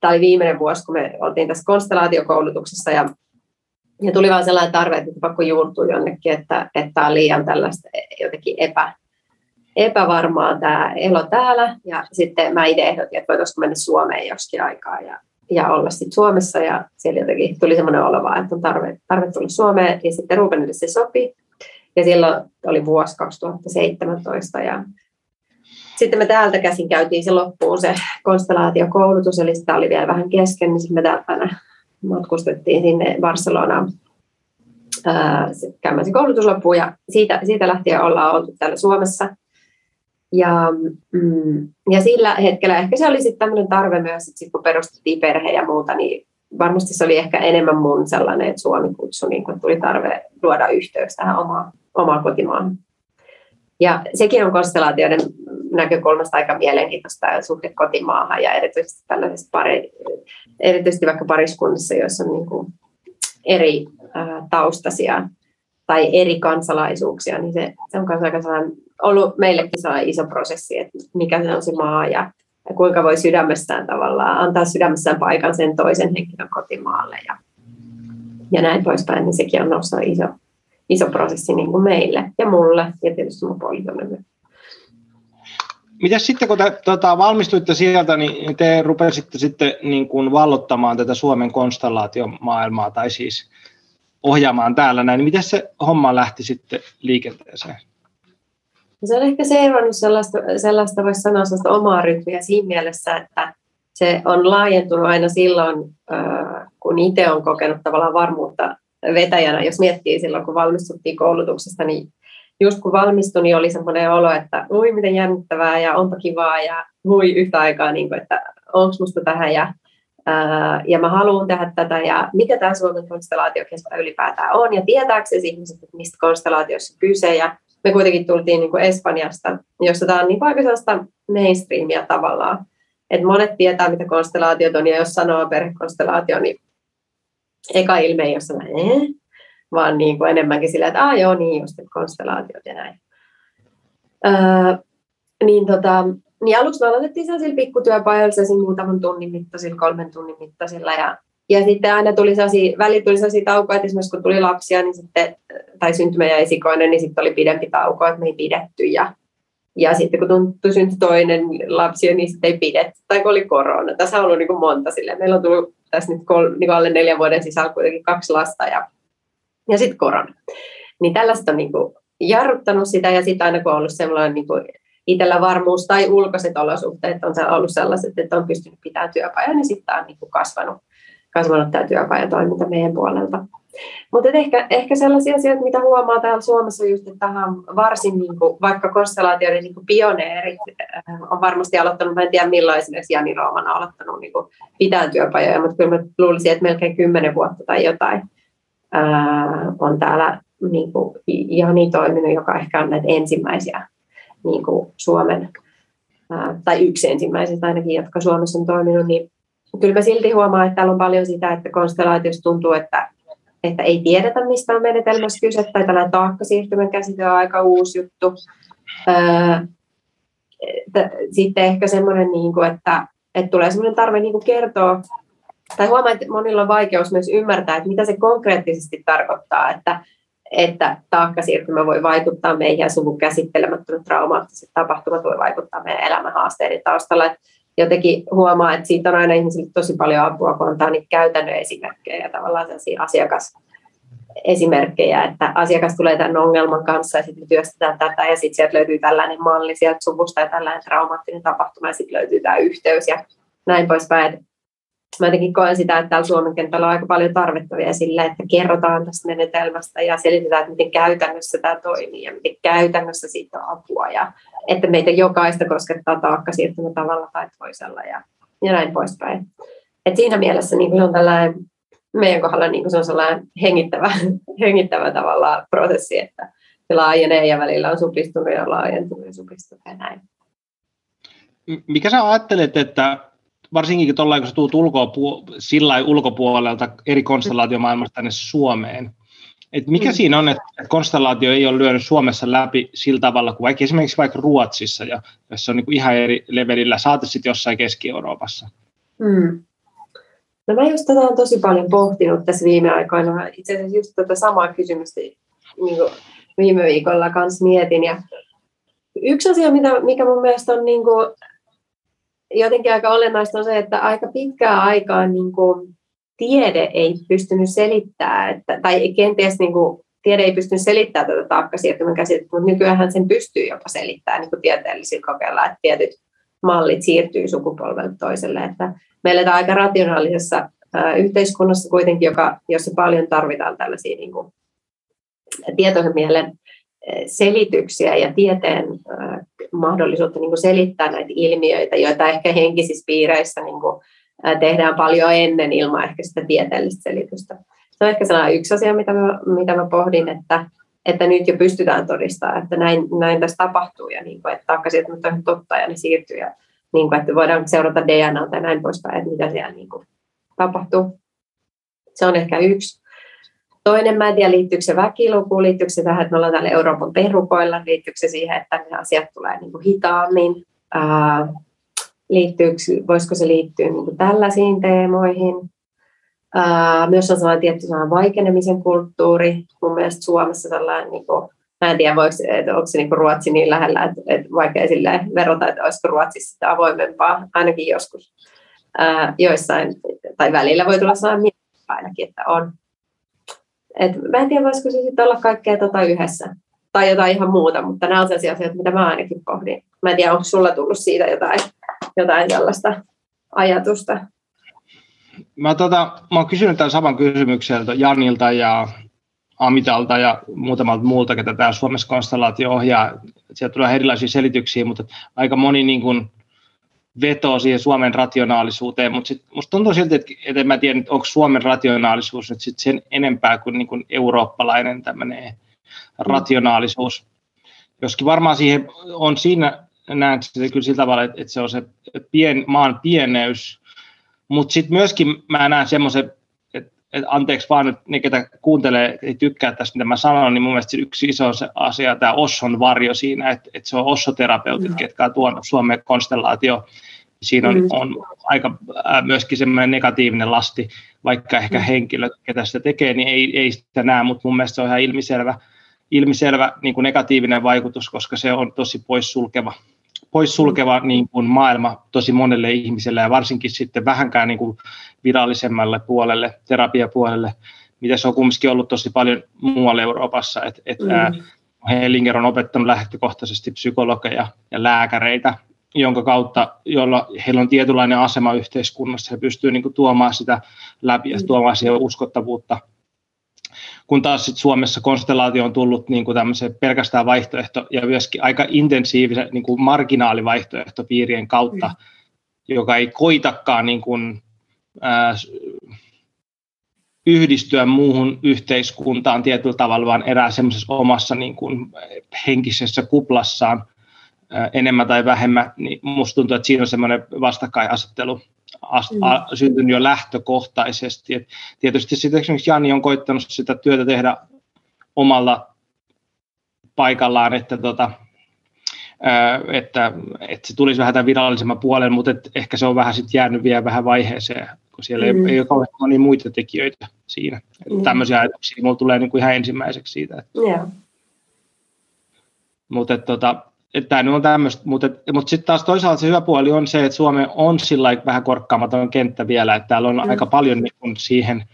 Tämä oli viimeinen vuosi, kun me oltiin tässä konstellaatiokoulutuksessa ja, ja tuli vaan sellainen tarve, että pakko juurtua jonnekin, että, että tämä on liian tällaista jotenkin epä, epävarmaa tämä elo täällä. Ja sitten mä itse ehdotin, että voitaisiinko mennä Suomeen joskin aikaa ja, ja olla sitten Suomessa. Ja siellä jotenkin tuli semmoinen olo vaan, että on tarve, tarve tulla Suomeen. Ja sitten Rubenille se sopi. Ja silloin oli vuosi 2017 ja sitten me täältä käsin käytiin se loppuun se konstellaatiokoulutus, eli sitä oli vielä vähän kesken, niin sitten me täältä matkustettiin sinne Barcelonaan käymään se koulutus loppuun ja siitä, siitä lähtien ollaan oltu täällä Suomessa. Ja, mm, ja sillä hetkellä ehkä se oli sitten tämmöinen tarve myös, että sit kun perustettiin perhe ja muuta, niin varmasti se oli ehkä enemmän mun sellainen, että Suomi kutsu, niin kun tuli tarve luoda yhteys tähän omaan, omaan kotimaahan. Ja sekin on konstellaatioiden näkökulmasta aika mielenkiintoista suhde kotimaahan ja erityisesti tällaisessa pari, erityisesti vaikka pariskunnissa, joissa on niin kuin eri äh, taustaisia tai eri kansalaisuuksia, niin se, se on myös aika ollut meillekin sellainen iso prosessi, että mikä se on se maa ja ja kuinka voi sydämessään tavallaan antaa sydämessään paikan sen toisen henkilön kotimaalle ja, ja näin poispäin, niin sekin on noussut iso, iso prosessi niin kuin meille ja mulle ja tietysti mun puolisolle myös. Mitäs sitten, kun te tota, valmistuitte sieltä, niin te rupesitte sitten niin kuin vallottamaan tätä Suomen konstellaatiomaailmaa, tai siis ohjaamaan täällä näin. Miten se homma lähti sitten liikenteeseen? Se on ehkä seurannut sellaista, sellaista voisi sanoa, sellaista omaa rytmiä siinä mielessä, että se on laajentunut aina silloin, kun itse on kokenut tavallaan varmuutta vetäjänä. Jos miettii silloin, kun valmistuttiin koulutuksesta, niin just kun valmistui, niin oli semmoinen olo, että ui miten jännittävää ja onpa kivaa ja hui yhtä aikaa, niin kuin, että onko musta tähän ja, ja mä haluan tehdä tätä ja mikä tämä Suomen konstellaatiokeskusta ylipäätään on ja tietääkö ihmiset, että mistä konstellaatiossa kyse ja me kuitenkin tultiin niin kuin Espanjasta, jossa tämä on niin aika sellaista mainstreamia tavallaan. Et monet tietää, mitä konstellaatiot on, ja jos sanoo perhekonstellaatio, niin eka ilme ei ole sellainen, eh? vaan niin kuin enemmänkin sillä, että ah, joo, niin just, konstellaatiot ja näin. Öö, niin, tota, niin aluksi me aloitettiin sellaisilla pikkutyöpajoilla, muutaman tunnin mittaisilla, kolmen tunnin mittaisilla, ja ja sitten aina tuli sellaisia, välillä tuli sellaisia taukoja, että esimerkiksi kun tuli lapsia, niin sitten, tai syntymä ja esikoinen, niin sitten oli pidempi tauko, että me ei pidetty. Ja, ja sitten kun tuntui syntyi toinen lapsi, niin sitten ei pidetty, tai kun oli korona. Tässä on ollut niin kuin monta silleen. Meillä on tullut tässä nyt kol, niin alle neljän vuoden sisällä kuitenkin kaksi lasta ja, ja sitten korona. Niin tällaista on niin kuin jarruttanut sitä, ja sitten aina kun on ollut sellainen niin kuin itsellä varmuus tai ulkoiset olosuhteet on ollut sellaiset, että on pystynyt pitämään työpajan, niin sitten on niin kuin kasvanut kasvanut tämä työpajatoiminta meidän puolelta. Mutta ehkä, ehkä sellaisia asioita, mitä huomaa täällä Suomessa just, että tähän varsin niin kuin, vaikka konstellaatioiden niin pioneerit äh, on varmasti aloittanut, mä en tiedä milloin esimerkiksi Jani Rooman on aloittanut niin kuin, pitää työpajoja, mutta kyllä mä luulisin, että melkein kymmenen vuotta tai jotain ää, äh, on täällä niin kuin, Jani toiminut, joka ehkä on näitä ensimmäisiä niin kuin Suomen, ää, äh, tai yksi ensimmäisistä ainakin, jotka Suomessa on toiminut, niin kyllä mä silti huomaan, että täällä on paljon sitä, että konstellaatiossa tuntuu, että, että ei tiedetä, mistä on menetelmässä kyse, tai tällainen taakkasiirtymän käsite on aika uusi juttu. sitten ehkä semmoinen, niin että, että tulee semmoinen tarve niin kertoa, tai huomaa, että monilla on vaikeus myös ymmärtää, että mitä se konkreettisesti tarkoittaa, että, että taakkasiirtymä voi vaikuttaa meihin suvun käsittelemättömät traumaattiset tapahtumat voi vaikuttaa meidän elämän haasteiden taustalla. Että jotenkin huomaa, että siitä on aina ihmisille tosi paljon apua, kun antaa niitä käytännön esimerkkejä ja tavallaan sellaisia asiakas esimerkkejä, että asiakas tulee tämän ongelman kanssa ja sitten työstetään tätä ja sitten sieltä löytyy tällainen malli sieltä suvusta ja tällainen traumaattinen tapahtuma ja sitten löytyy tämä yhteys ja näin poispäin. Mä jotenkin koen sitä, että täällä Suomen kentällä on aika paljon tarvetta vielä sille, että kerrotaan tästä menetelmästä ja selitetään, että miten käytännössä tämä toimii ja miten käytännössä siitä on apua ja että meitä jokaista koskettaa taakka siirtymä tavalla tai toisella ja, ja näin poispäin. Et siinä mielessä niin se on tällainen, meidän kohdalla niin se on sellainen hengittävä, *laughs* hengittävä tavallaan prosessi, että se laajenee ja välillä on supistunut ja laajentunut ja supistunut ja näin. Mikä sä ajattelet, että varsinkin kun sä tulet ulkopuolelta eri konstellaatiomaailmasta tänne Suomeen, et mikä mm. siinä on, että konstellaatio ei ole lyönyt Suomessa läpi sillä tavalla kuin vaikka esimerkiksi vaikka Ruotsissa, ja jos se on niin ihan eri levelillä, saati sitten jossain Keski-Euroopassa? Mm. No mä just tätä olen tosi paljon pohtinut tässä viime aikoina. Itse asiassa just tätä samaa kysymystä niin kuin viime viikolla kanssa mietin. Ja yksi asia, mitä, mikä mun mielestä on niin kuin, jotenkin aika olennaista, on se, että aika pitkää aikaa niin kuin, tiede ei pystynyt selittämään, että, tai kenties niin kuin, tiede ei pystynyt selittämään tätä taakkasiirtymän käsitettä, mutta nykyään sen pystyy jopa selittämään niin tieteellisillä kokeilla, että tietyt mallit siirtyy sukupolvelta toiselle. Että me eletään aika rationaalisessa yhteiskunnassa kuitenkin, joka, jossa paljon tarvitaan tällaisia niin kuin, tietoisen mielen selityksiä ja tieteen mahdollisuutta niin kuin selittää näitä ilmiöitä, joita ehkä henkisissä piireissä niin kuin, tehdään paljon ennen ilman ehkä sitä tieteellistä selitystä. Se on ehkä sellainen yksi asia, mitä mä, mitä mä pohdin, että, että nyt jo pystytään todistamaan, että näin, näin tässä tapahtuu ja niin kuin, että takaisin, että on totta ja ne siirtyy ja niin kuin, että voidaan seurata DNA ja näin poispäin, että mitä siellä niin kuin, tapahtuu. Se on ehkä yksi. Toinen, mä en tiedä, liittyykö se väkilukuun, liittyykö se tähän, että me ollaan täällä Euroopan perukoilla, liittyykö se siihen, että ne asiat tulee niin kuin hitaammin. Ää, liittyykö, voisiko se liittyä niin kuin tällaisiin teemoihin. Ää, myös on sellainen tietty sellainen vaikenemisen kulttuuri. Mun mielestä Suomessa sellainen, niin kuin, mä en tiedä, voiko, että onko se niin kuin Ruotsi niin lähellä, että, että vaikea silleen verrata, että olisiko Ruotsissa sitä avoimempaa, ainakin joskus ää, joissain, tai välillä voi tulla sellainen ainakin, että on. Et mä en tiedä, voisiko se sitten olla kaikkea tota yhdessä tai jotain ihan muuta, mutta nämä on sellaisia asioita, mitä mä ainakin pohdin. Mä en tiedä, onko sulla tullut siitä jotain jotain sellaista ajatusta? Mä, tota, mä oon kysynyt tämän saman kysymyksen Janilta ja Amitalta ja muutamalta muulta, ketä tämä Suomessa konstellaatio ohjaa. Sieltä tulee erilaisia selityksiä, mutta aika moni niin kuin vetoo siihen Suomen rationaalisuuteen, mutta sit musta tuntuu silti, että, että en mä tiedä, onko Suomen rationaalisuus nyt sit sen enempää kuin, niin kuin eurooppalainen tämmöinen mm. Rationaalisuus. Joskin varmaan siihen on siinä näen sitä kyllä sillä tavalla, että, että se on se pien, maan pieneys, mutta sitten myöskin mä näen semmoisen, että, että anteeksi vaan nyt ne, ketä kuuntelee, ei tykkää tästä, mitä mä sanon, niin mun mielestä yksi iso se asia, tämä Osson varjo siinä, että, että se on ossoterapeutit, mm. ketkä on tuonut Suomen konstellaatio, siinä on, mm. on aika äh, myöskin semmoinen negatiivinen lasti, vaikka ehkä mm. henkilöt, ketä sitä tekee, niin ei, ei sitä näe, mutta mun mielestä se on ihan ilmiselvä, ilmiselvä niin kuin negatiivinen vaikutus, koska se on tosi poissulkeva poissulkeva niin kuin maailma tosi monelle ihmiselle ja varsinkin sitten vähänkään niin kuin virallisemmalle puolelle, terapiapuolelle, mitä se on kumminkin ollut tosi paljon muualla Euroopassa. Et, et, mm. ää, Hellinger on opettanut lähtökohtaisesti psykologeja ja lääkäreitä, jonka kautta, jolla heillä on tietynlainen asema yhteiskunnassa, he pystyvät niin kuin, tuomaan sitä läpi ja mm. tuomaan siihen uskottavuutta kun taas sit Suomessa konstellaatio on tullut niin kuin pelkästään vaihtoehto ja myöskin aika intensiivisen niin kuin marginaalivaihtoehto piirien kautta, mm. joka ei koitakaan niin kuin, ää, yhdistyä muuhun yhteiskuntaan tietyllä tavalla, vaan erää semmoisessa omassa niin kuin, henkisessä kuplassaan ää, enemmän tai vähemmän, niin musta tuntuu, että siinä on semmoinen vastakkainasettelu ast, mm. syntynyt jo lähtökohtaisesti. Et tietysti sitten esimerkiksi Jani on koittanut sitä työtä tehdä omalla paikallaan, että, tota, että, että se tulisi vähän tämän virallisemman puolen, mutta et ehkä se on vähän sitten jäänyt vielä vähän vaiheeseen, kun siellä mm. ei, ei ole kauhean monia muita tekijöitä siinä. Mm. Tämmöisiä ajatuksia minulla tulee niin kuin ihan ensimmäiseksi siitä. Että. Yeah. Mutta tota, että tämä on tämmöistä, mutta, mutta sitten taas toisaalta se hyvä puoli on se, että Suomi on sillä vähän korkkaamaton kenttä vielä, että täällä on mm. aika paljon niin kuin siihen,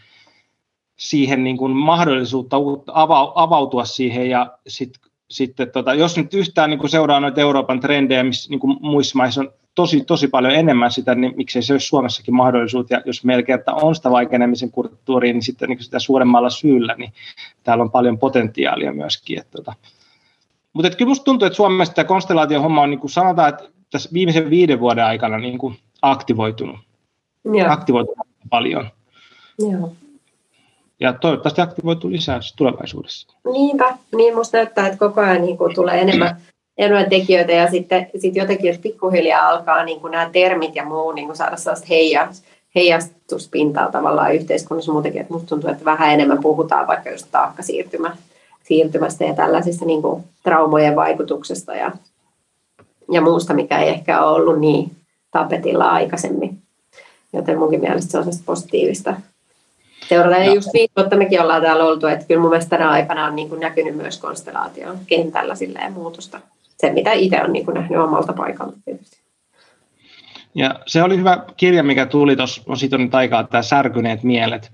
siihen niin kuin mahdollisuutta avautua siihen ja sitten sitten tota, jos nyt yhtään niin kuin seuraa noita Euroopan trendejä, missä niin kuin muissa maissa on tosi, tosi paljon enemmän sitä, niin miksei se olisi Suomessakin mahdollisuus, ja jos meillä kerta on sitä vaikenemisen kulttuuria, niin sitten niin sitä suuremmalla syyllä, niin täällä on paljon potentiaalia myöskin. Että, tota, mutta kyllä minusta tuntuu, että Suomessa tämä konstellaatio-homma on, niin kuin sanotaan, että tässä viimeisen viiden vuoden aikana niin kuin aktivoitunut. Joo. Aktivoitunut paljon. Joo. ja toivottavasti aktivoituu lisää tulevaisuudessa. Niinpä, niin musta näyttää, että koko ajan niin kuin tulee enemmän, *clears throat* enemmän tekijöitä ja sitten sit jotenkin, että pikkuhiljaa alkaa niin kuin nämä termit ja muu niin kuin saada sellaista heijas, heijastuspintaa tavallaan yhteiskunnassa muutenkin, että musta tuntuu, että vähän enemmän puhutaan vaikka just taakkasiirtymä, siirtymästä ja tällaisista niin kuin traumojen vaikutuksesta ja, ja muusta, mikä ei ehkä ole ollut niin tapetilla aikaisemmin. Joten munkin mielestä se on positiivista seurata. Ja just viisi vuotta mekin ollaan täällä oltu, että kyllä mun mielestä tänä aikana on niin kuin näkynyt myös konstelaation kentällä silleen muutosta. Se, mitä itse on niin kuin nähnyt omalta paikalta tietysti. Ja se oli hyvä kirja, mikä tuli tuossa, on siitä nyt aikaa, tämä Särkyneet mielet.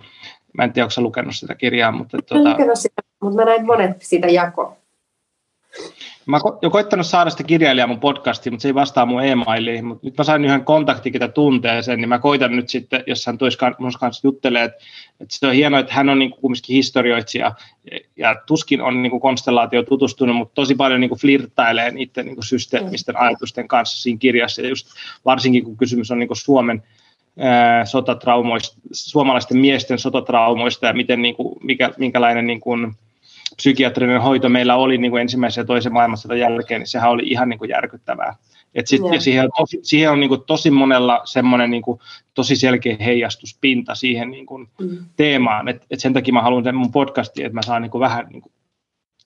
Mä en tiedä, onko lukenut sitä kirjaa, mutta... Tuota... Mä lukenut sitä, mutta mä näin monet sitä jako. Mä oon koittanut saada sitä kirjailijaa mun podcastiin, mutta se ei vastaa mun e-mailiin. Mutta nyt mä sain yhden kontaktin, ketä tuntee sen, niin mä koitan nyt sitten, jos hän toisi mun kanssa juttelee, että, että se on hienoa, että hän on niin kumminkin historioitsija ja tuskin on niin kuin konstellaatio tutustunut, mutta tosi paljon niin kuin flirttailee itse niin kuin systeemisten ajatusten kanssa siinä kirjassa. Ja just varsinkin kun kysymys on niin kuin Suomen sotatraumoista, suomalaisten miesten sotatraumoista ja miten, niin kuin, mikä, minkälainen niin kuin, psykiatrinen hoito meillä oli niin kuin ensimmäisen ja toisen maailmansodan jälkeen, niin sehän oli ihan niin kuin järkyttävää. Et sit, ja siihen on, tosi, siihen on niin kuin tosi monella semmoinen niin kuin tosi selkeä heijastuspinta siihen niin kuin mm. teemaan. Et, et sen takia mä haluan sen mun podcastiin, että mä saan niin kuin vähän niin kuin,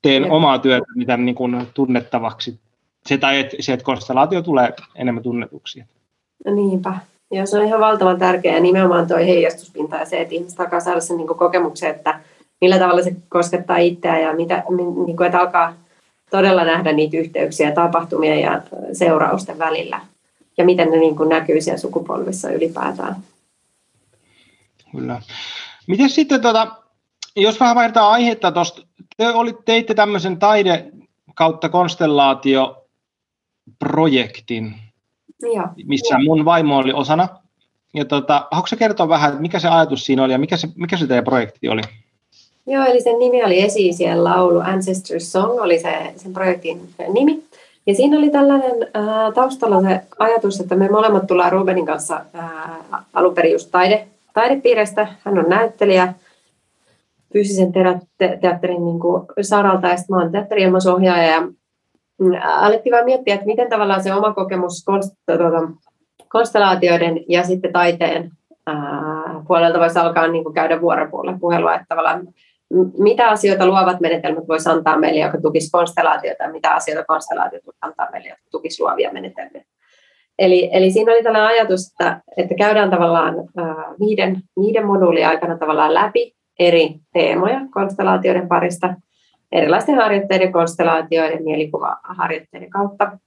teen ja. omaa työtä mitä niin kuin tunnettavaksi. Se, tai et, se, että konstellaatio tulee enemmän tunnetuksi. Niinpä. Ja se on ihan valtavan tärkeää nimenomaan tuo heijastuspinta ja se, että ihmiset alkaa saada sen niin kokemuksen, että millä tavalla se koskettaa itseään ja mitä, niin kuin, että alkaa todella nähdä niitä yhteyksiä tapahtumia ja seurausten välillä ja miten ne niin kuin näkyy siellä sukupolvissa ylipäätään. Kyllä. Miten sitten, tuota, jos vähän vaihdetaan aihetta tuosta, te teitte tämmöisen taide kautta konstellaatio projektin, Joo. missä mun vaimo oli osana. Ja tota, haluatko kertoa vähän, että mikä se ajatus siinä oli ja mikä se, mikä se teidän projekti oli? Joo, eli sen nimi oli esi laulu Ancestor Song, oli se, sen projektin nimi. Ja siinä oli tällainen äh, taustalla se ajatus, että me molemmat tullaan Rubenin kanssa äh, alun perin just taide, taidepiirestä. Hän on näyttelijä fyysisen te- teatterin niin kuin saralta ja sitten mä oon teatteriilmaisohjaaja. Ja alettiin vaan miettiä, että miten tavallaan se oma kokemus tuota, konstellaatioiden ja sitten taiteen puolelta voisi alkaa niin kuin käydä vuoropuolella että tavallaan mitä asioita luovat menetelmät voisi antaa meille, joka tukisi konstellaatiota, ja mitä asioita konstellaatiot voisi antaa meille, jotka tukisi luovia menetelmiä. Eli, eli siinä oli tällainen ajatus, että, että käydään tavallaan äh, viiden, viiden aikana tavallaan läpi eri teemoja konstellaatioiden parista, erilaisten harjoitteiden, konstellaatioiden, mielikuvaharjoitteiden kautta.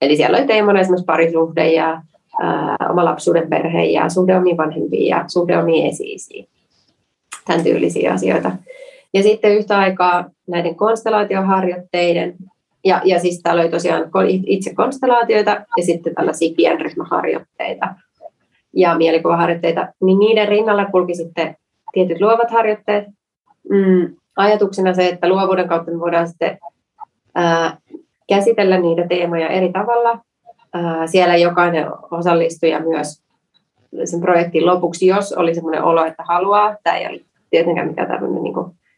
Eli siellä oli teemana esimerkiksi parisuhde ja ää, oma lapsuuden perhe ja suhde omiin vanhempiin ja suhde omiin esi tämän tyylisiä asioita. Ja sitten yhtä aikaa näiden konstellaatioharjoitteiden, ja, ja siis täällä oli tosiaan itse konstellaatioita ja sitten tällaisia pienryhmäharjoitteita ja mielikuvaharjoitteita, niin niiden rinnalla kulki sitten tietyt luovat harjoitteet. Mm, ajatuksena se, että luovuuden kautta me voidaan sitten ää, käsitellä niitä teemoja eri tavalla. Ää, siellä jokainen osallistuja myös sen projektin lopuksi, jos oli sellainen olo, että haluaa, tämä ei ole tietenkään mikään tämmöinen niin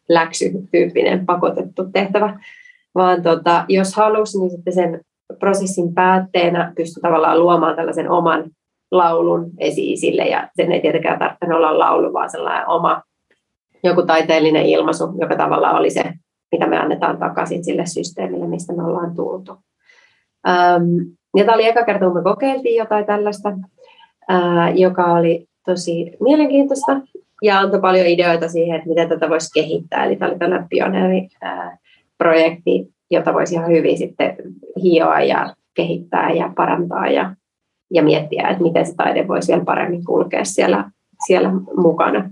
läksytyyppinen pakotettu tehtävä, vaan tota, jos halusi, niin sitten sen prosessin päätteenä pystyi tavallaan luomaan tällaisen oman laulun esi ja sen ei tietenkään tarvitse olla laulu, vaan sellainen oma joku taiteellinen ilmaisu, joka tavallaan oli se, mitä me annetaan takaisin sille systeemille, mistä me ollaan tultu. Ja tämä oli eka kerta, kun me kokeiltiin jotain tällaista, joka oli tosi mielenkiintoista ja antoi paljon ideoita siihen, että miten tätä voisi kehittää. Eli tämä oli tällainen pioneeriprojekti, jota voisi ihan hyvin sitten hioa ja kehittää ja parantaa ja, ja miettiä, että miten se taide voisi vielä paremmin kulkea siellä, siellä mukana.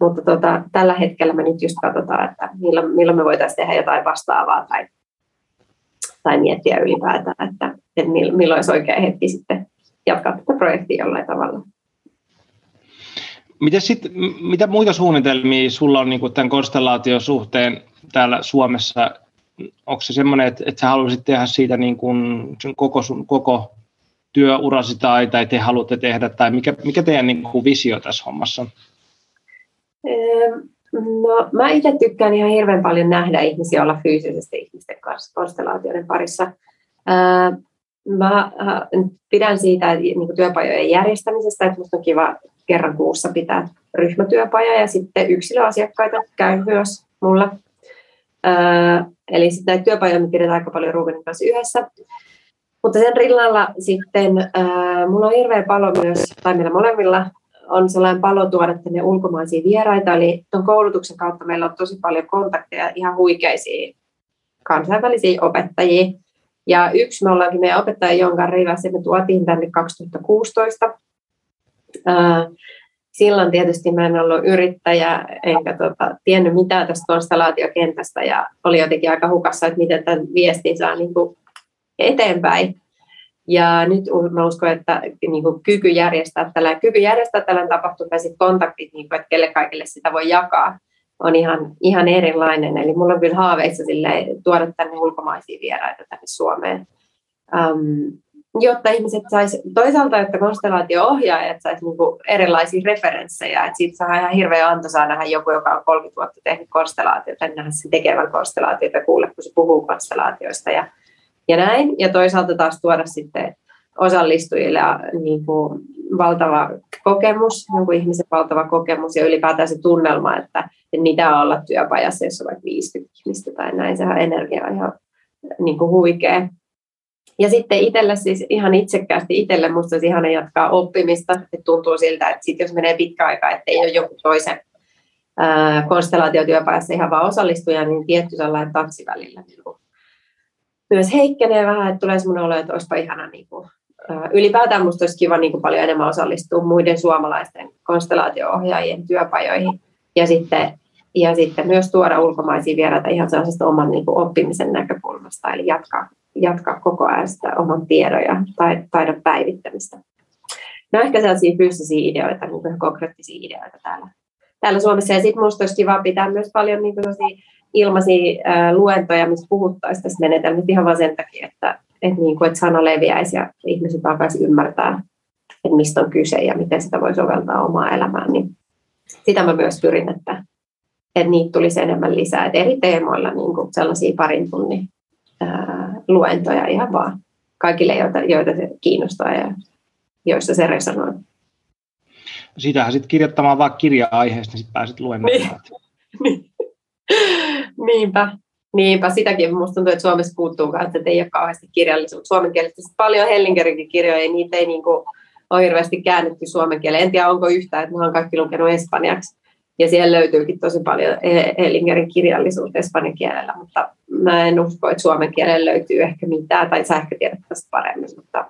Mutta tota, tällä hetkellä me nyt just katsotaan, että milloin, milloin me voitaisiin tehdä jotain vastaavaa tai, tai miettiä ylipäätään, että, että milloin olisi oikea hetki sitten jatkaa tätä projektia jollain tavalla. Miten sit, mitä muita suunnitelmia sulla on niin tämän konstellaation suhteen täällä Suomessa? Onko se semmoinen, että, että sä haluaisit tehdä siitä niin kuin koko, sun, koko työurasi tai, tai te haluatte tehdä, tai mikä, mikä teidän niin kuin visio tässä hommassa on? No, mä itse tykkään ihan hirveän paljon nähdä ihmisiä olla fyysisesti ihmisten kanssa konstellaatioiden parissa. Ää, mä pidän siitä niin työpajojen järjestämisestä, että minusta on kiva kerran kuussa pitää ryhmätyöpaja ja sitten yksilöasiakkaita käy myös mulla. Ää, eli sitten näitä työpajoja me pidetään aika paljon Rubenin kanssa yhdessä. Mutta sen rinnalla sitten ää, mulla on hirveä palo myös, tai meillä molemmilla on sellainen palo tuoda tänne ulkomaisia vieraita, eli tuon koulutuksen kautta meillä on tosi paljon kontakteja ihan huikeisiin kansainvälisiä opettajia. Ja yksi me ollaankin meidän opettaja jonka rivässä, me tuotiin tänne 2016. Silloin tietysti mä en ollut yrittäjä, enkä tota, tiennyt mitään tästä konstellaatiokentästä ja oli jotenkin aika hukassa, että miten tämän viestin saa niin kuin eteenpäin. Ja nyt mä uskon, että niin kuin kyky järjestää tällä, kyky järjestää tällainen tapahtuma ja kontaktit, niin kuin, että kelle kaikille sitä voi jakaa, on ihan, ihan erilainen. Eli mulla on kyllä haaveissa sille, tuoda tänne ulkomaisia vieraita tänne Suomeen. Um, jotta ihmiset sais toisaalta, että konstellaatio-ohjaajat sais niinku erilaisia referenssejä, että siitä saa ihan hirveä anto saa nähdä joku, joka on 30 vuotta tehnyt konstellaatiota, nähdä sen tekevän konstellaatiota ja kuulla, kun se puhuu konstellaatioista ja ja näin. Ja toisaalta taas tuoda sitten osallistujille niin kuin valtava kokemus, jonkun ihmisen valtava kokemus ja ylipäätään se tunnelma, että, mitä on olla työpajassa, jos on vaikka 50 ihmistä tai näin, sehän energia on ihan niin kuin huikea. Ja sitten itselle siis ihan itsekkäästi itselle musta olisi ihana jatkaa oppimista, että tuntuu siltä, että sit jos menee pitkä aika, että ei ole joku toisen konstellaatiotyöpajassa ihan vaan osallistuja, niin tietty sellainen taksivälillä niin myös heikkenee vähän, että tulee semmoinen olo, että olisipa ihana niin kuin, ylipäätään minusta olisi kiva niin kuin paljon enemmän osallistua muiden suomalaisten konstellaatio-ohjaajien työpajoihin ja sitten, ja sitten myös tuoda ulkomaisia vieraita ihan sellaisesta oman niin kuin oppimisen näkökulmasta, eli jatkaa, jatkaa koko ajan sitä oman tiedon ja taidon päivittämistä. No ehkä sellaisia fyysisiä ideoita, niin konkreettisia ideoita täällä, täällä Suomessa. Ja sitten minusta olisi kiva pitää myös paljon niin kuin ilmaisia ää, luentoja, missä puhuttaisiin tästä menetelmistä ihan vain sen takia, että, että, niin kuin, että sana leviäisi ja ihmiset alkaisi ymmärtää, että mistä on kyse ja miten sitä voi soveltaa omaa elämään. Niin sitä mä myös pyrin, että, että niitä tulisi enemmän lisää. Että eri teemoilla niin kuin sellaisia parin tunnin ää, luentoja ihan vaan kaikille, joita, joita se kiinnostaa ja joissa se resonoi. Sitähän sitten kirjoittamaan vaan kirja-aiheesta, niin sitten pääset luemaan. Niin. *laughs* *laughs* Niinpä. Niinpä, sitäkin minusta tuntuu, että Suomessa puuttuu että ei ole kauheasti kirjallisuutta. Suomen kielessä paljon Hellinkerinkin kirjoja, niitä ei niin ole hirveästi käännetty suomen kieleen. En tiedä, onko yhtään, että ne on kaikki lukenut espanjaksi. Ja siellä löytyykin tosi paljon Hellingerin kirjallisuutta espanjan kielellä, mutta mä en usko, että suomen kielellä löytyy ehkä mitään, tai sä ehkä tiedät tästä paremmin, mutta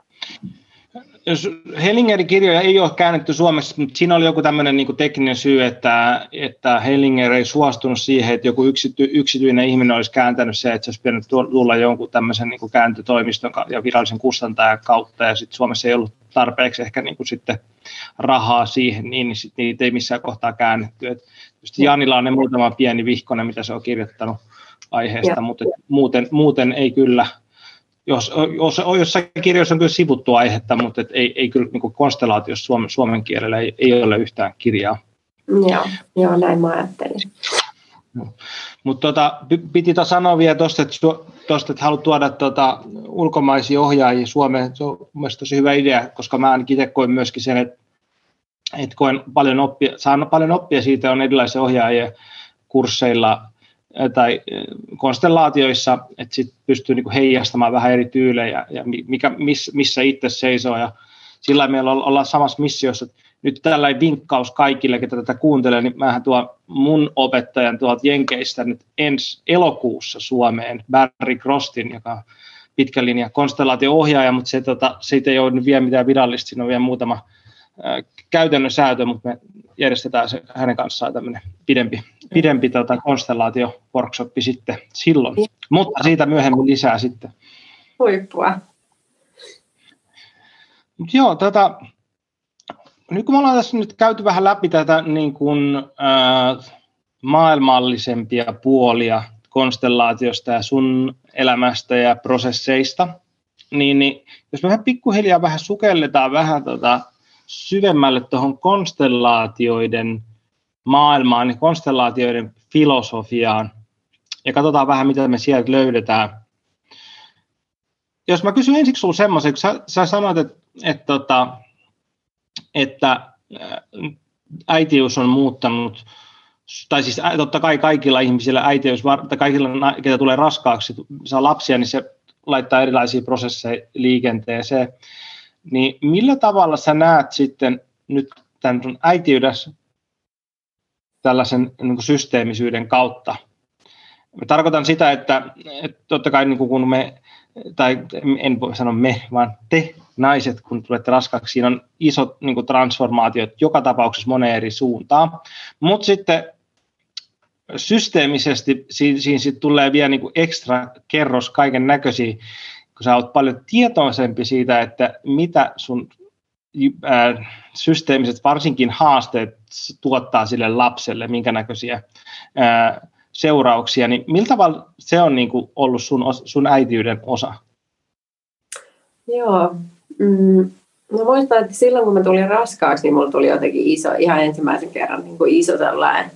jos Hellingerin kirjoja ei ole käännetty Suomessa, mutta siinä oli joku tämmöinen niin tekninen syy, että, että Hellinger ei suostunut siihen, että joku yksity, yksityinen ihminen olisi kääntänyt se, että se olisi pitänyt tulla jonkun tämmöisen niin kuin kääntötoimiston ja virallisen kustantajan kautta, ja sitten Suomessa ei ollut tarpeeksi ehkä niin kuin sitten rahaa siihen, niin, niin sit niitä ei missään kohtaa käännetty. Et Janilla on ne muutama pieni vihkonen, mitä se on kirjoittanut aiheesta, ja. mutta muuten, muuten ei kyllä – jos, jos, jossain kirjoissa on kyllä sivuttu aihetta, mutta et ei, ei kyllä niin konstellaatiossa suomen, suomen kielellä ei, ei ole yhtään kirjaa. Joo, joo näin mä ajattelin. No. Mutta tota, piti to sanoa vielä tuosta, että, tosta, että haluat tuoda tota, ulkomaisia ohjaajia Suomeen. Se on mielestäni tosi hyvä idea, koska mä ainakin itse koin myöskin sen, että, että koen paljon oppia, saan paljon oppia siitä, on erilaisia ohjaajia kursseilla tai konstellaatioissa, että sit pystyy niin heijastamaan vähän eri tyylejä ja mikä, miss, missä itse seisoo. Ja sillä meillä ollaan samassa missiossa. Nyt tällä vinkkaus kaikille, ketä tätä kuuntelee, niin mähän tuo mun opettajan tuolta Jenkeistä nyt ensi elokuussa Suomeen, Barry Crostin, joka on pitkän linjan konstellaatio-ohjaaja, mutta se, tota, siitä ei ole nyt vielä mitään virallista, siinä on vielä muutama käytännön säätö, mutta me järjestetään se hänen kanssaan tämmöinen pidempi, pidempi tota, konstellaatio-workshoppi sitten silloin. Mutta siitä myöhemmin lisää sitten. Huippua. Mut joo, tota, nyt kun me ollaan tässä nyt käyty vähän läpi tätä niin kuin, äh, maailmallisempia puolia konstellaatiosta ja sun elämästä ja prosesseista, niin, niin jos me pikkuhiljaa vähän sukelletaan vähän tota, syvemmälle tuohon konstellaatioiden maailmaan, niin konstellaatioiden filosofiaan, ja katsotaan vähän, mitä me sieltä löydetään. Jos mä kysyn ensiksi sinulla semmoisen, kun sä, sä sanoit, että, että, tota, että, että äitiys on muuttanut tai siis totta kai kaikilla ihmisillä äitiys, tai kaikilla, ketä tulee raskaaksi, saa lapsia, niin se laittaa erilaisia prosesseja liikenteeseen. Niin millä tavalla sä näet sitten nyt tämän äitiydessä tällaisen niin kuin systeemisyyden kautta? Mä tarkoitan sitä, että, että totta kai niin kuin kun me, tai en voi sanoa me, vaan te naiset, kun tulette raskaaksi, siinä on isot niin kuin transformaatiot joka tapauksessa moneen eri suuntaan. Mutta sitten systeemisesti siinä, siinä sit tulee vielä niin kuin ekstra kerros kaiken näköisiä, kun sä oot paljon tietoisempi siitä, että mitä sun systeemiset varsinkin haasteet tuottaa sille lapselle, minkä näköisiä seurauksia, niin miltä tavalla se on niin kuin ollut sun, sun äitiyden osa? Joo, No muistan, että silloin kun mä tulin raskaaksi, niin mulla tuli jotenkin iso, ihan ensimmäisen kerran niin kuin iso sellainen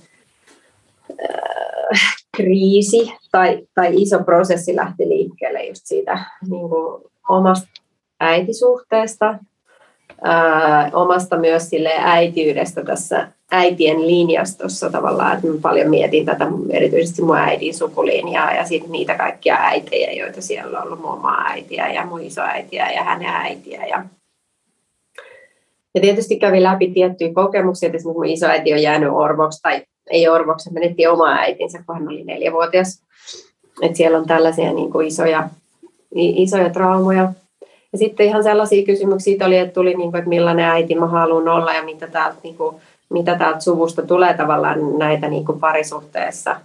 äh, kriisi tai, tai iso prosessi lähti liikkeelle just siitä niin kuin omasta äitisuhteesta, äh, omasta myös sille äitiydestä tässä äitien linjastossa tavallaan, että paljon mietin tätä erityisesti mun äidin sukulinjaa ja sitten niitä kaikkia äitejä, joita siellä on ollut mun omaa äitiä ja mun isoäitiä ja hänen äitiä ja ja tietysti kävi läpi tiettyjä kokemuksia, että esimerkiksi mun isoäiti on jäänyt orvoksi tai ei orvoksi, menetti oma äitinsä, kun hän oli neljävuotias. Että siellä on tällaisia niin kuin isoja, isoja traumoja. Ja sitten ihan sellaisia kysymyksiä oli, että tuli, niin kuin, että millainen äiti mä haluan olla ja mitä täältä, niin kuin, mitä täältä suvusta tulee tavallaan näitä niin kuin parisuhteessa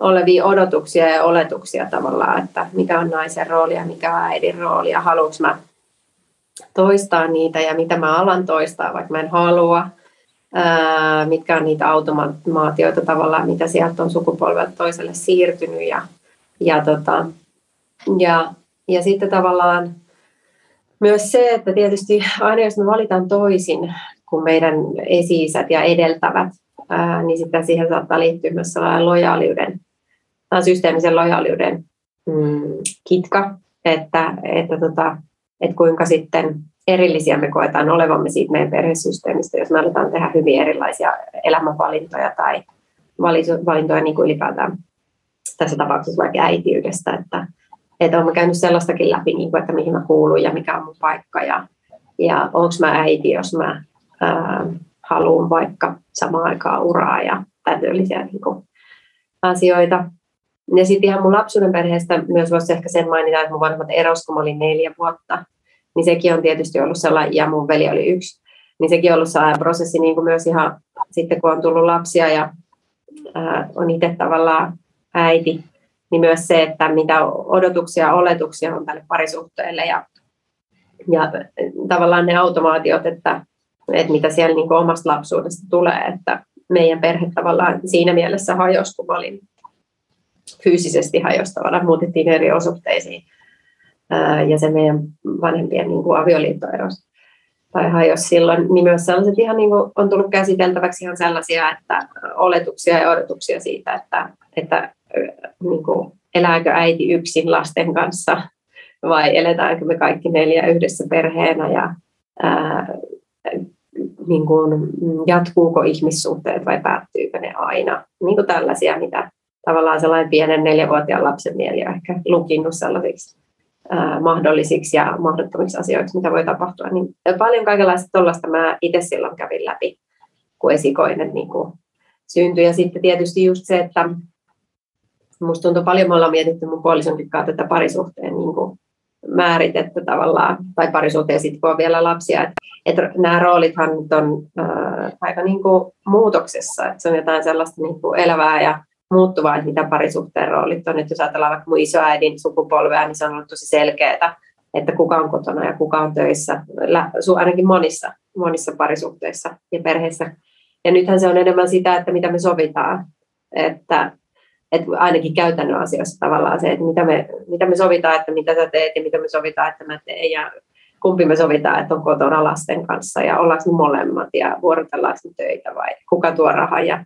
olevia odotuksia ja oletuksia tavallaan, että mikä on naisen rooli ja mikä on äidin rooli ja haluanko mä toistaa niitä ja mitä mä alan toistaa, vaikka mä en halua, ää, mitkä on niitä automaatioita tavallaan, mitä sieltä on sukupolvelta toiselle siirtynyt ja, ja, tota, ja, ja sitten tavallaan myös se, että tietysti aina jos me valitaan toisin kuin meidän esi ja edeltävät, ää, niin sitten siihen saattaa liittyä myös sellainen lojaaliuden, systeemisen lojaaliuden mm, kitka, että, että tota, että kuinka sitten erillisiä me koetaan olevamme siitä meidän perhesysteemistä, jos me aletaan tehdä hyvin erilaisia elämänvalintoja tai valintoja niin kuin ylipäätään tässä tapauksessa vaikka äitiydestä, että, että olen käynyt sellaistakin läpi, niin kuin, että mihin mä kuulun ja mikä on mun paikka ja, ja onko mä äiti, jos mä haluan vaikka samaan aikaan uraa ja täydellisiä niin kuin, asioita. Ja sitten ihan mun lapsuuden perheestä myös voisi ehkä sen mainita, että mun vanhemmat erosi, kun mä olin neljä vuotta. Niin sekin on tietysti ollut sellainen, ja mun veli oli yksi. Niin sekin on ollut sellainen prosessi niin kuin myös ihan sitten, kun on tullut lapsia ja ää, on itse tavallaan äiti, niin myös se, että mitä odotuksia ja oletuksia on tälle parisuhteelle ja, ja tavallaan ne automaatiot, että, että mitä siellä niin omasta lapsuudesta tulee, että meidän perhe tavallaan siinä mielessä hajosi, kun mä olin fyysisesti hajosi tavallaan, muutettiin eri osoitteisiin ja se meidän vanhempien niin kuin avioliitto erosi tai hajosi silloin, niin myös sellaiset ihan niin kuin on tullut käsiteltäväksi ihan sellaisia, että oletuksia ja odotuksia siitä, että, että niin kuin, elääkö äiti yksin lasten kanssa vai eletäänkö me kaikki neljä yhdessä perheenä ja ää, niin kuin, jatkuuko ihmissuhteet vai päättyykö ne aina. Niin kuin tällaisia, mitä tavallaan sellainen pienen neljävuotiaan lapsen mieli on ehkä lukinnut sellaisiksi ää, mahdollisiksi ja mahdottomiksi asioiksi, mitä voi tapahtua. Niin paljon kaikenlaista tuollaista mä itse silloin kävin läpi, kun esikoinen niin kuin syntyi. Ja sitten tietysti just se, että musta tuntui paljon, me ollaan mietitty mun puolisonkin kanssa tätä parisuhteen niin kuin määritettä tavallaan, tai parisuhteen sitten kun on vielä lapsia, että, että nämä roolithan nyt on ää, aika niin kuin muutoksessa, että se on jotain sellaista niin kuin elävää ja muuttuvaa, että mitä parisuhteen roolit on. Että jos ajatellaan vaikka mun isoäidin sukupolvea, niin se on ollut tosi selkeää, että kuka on kotona ja kuka on töissä, ainakin monissa, monissa parisuhteissa ja perheissä. Ja nythän se on enemmän sitä, että mitä me sovitaan, että, että ainakin käytännön asioissa tavallaan se, että mitä me, mitä me sovitaan, että mitä sä teet ja mitä me sovitaan, että mä teen ja kumpi me sovitaan, että on kotona lasten kanssa ja ollaanko me molemmat ja vuorotellaanko töitä vai kuka tuo rahaa ja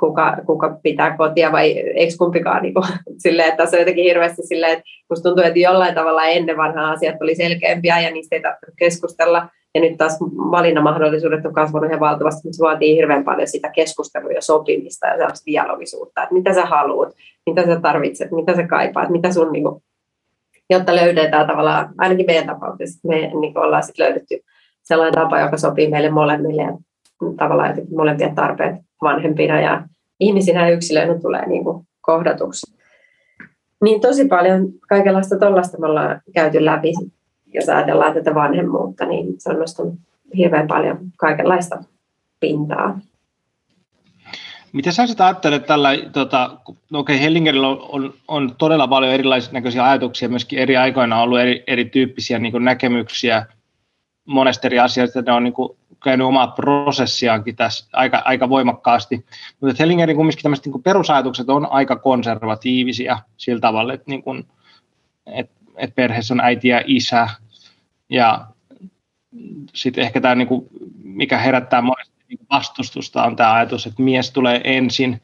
kuka, kuka pitää kotia vai eikö kumpikaan niin kuin, *laughs* silleen, että tässä on jotenkin hirveästi silleen, että musta tuntuu, että jollain tavalla ennen vanhaa asiat oli selkeämpiä ja niistä ei tarvitse keskustella. Ja nyt taas valinnanmahdollisuudet on kasvanut ihan valtavasti, mutta se vaatii hirveän paljon sitä keskustelua ja sopimista ja sellaista dialogisuutta, että mitä sä haluat, mitä sä tarvitset, mitä sä kaipaat, mitä sun, niin kuin, jotta löydetään tavallaan, ainakin meidän tapauksessa, me niin ollaan sitten löydetty sellainen tapa, joka sopii meille molemmille ja tavallaan jotenkin molempien tarpeet vanhempina ja ihmisinä ja yksilöinä tulee niin kuin kohdatuksi. Niin tosi paljon kaikenlaista tuollaista me ollaan käyty läpi, jos ajatellaan tätä vanhemmuutta, niin se on nostanut hirveän paljon kaikenlaista pintaa. Mitä sä sitten ajattelet tällä, tota, no okei, okay, Hellingerillä on, on, on, todella paljon erilaisia näköisiä ajatuksia, myöskin eri aikoina on ollut eri, erityyppisiä niin näkemyksiä monesta eri asiasta, ne on niin kuin käynyt omaa prosessiaankin tässä aika, aika voimakkaasti. Mutta Hellingerin kumminkin tämmöiset niin perusajatukset on aika konservatiivisia sillä tavalla, että, niin kuin, että, että perheessä on äiti ja isä. Ja sitten ehkä tämä, niin kuin, mikä herättää monesti niin vastustusta, on tämä ajatus, että mies tulee ensin.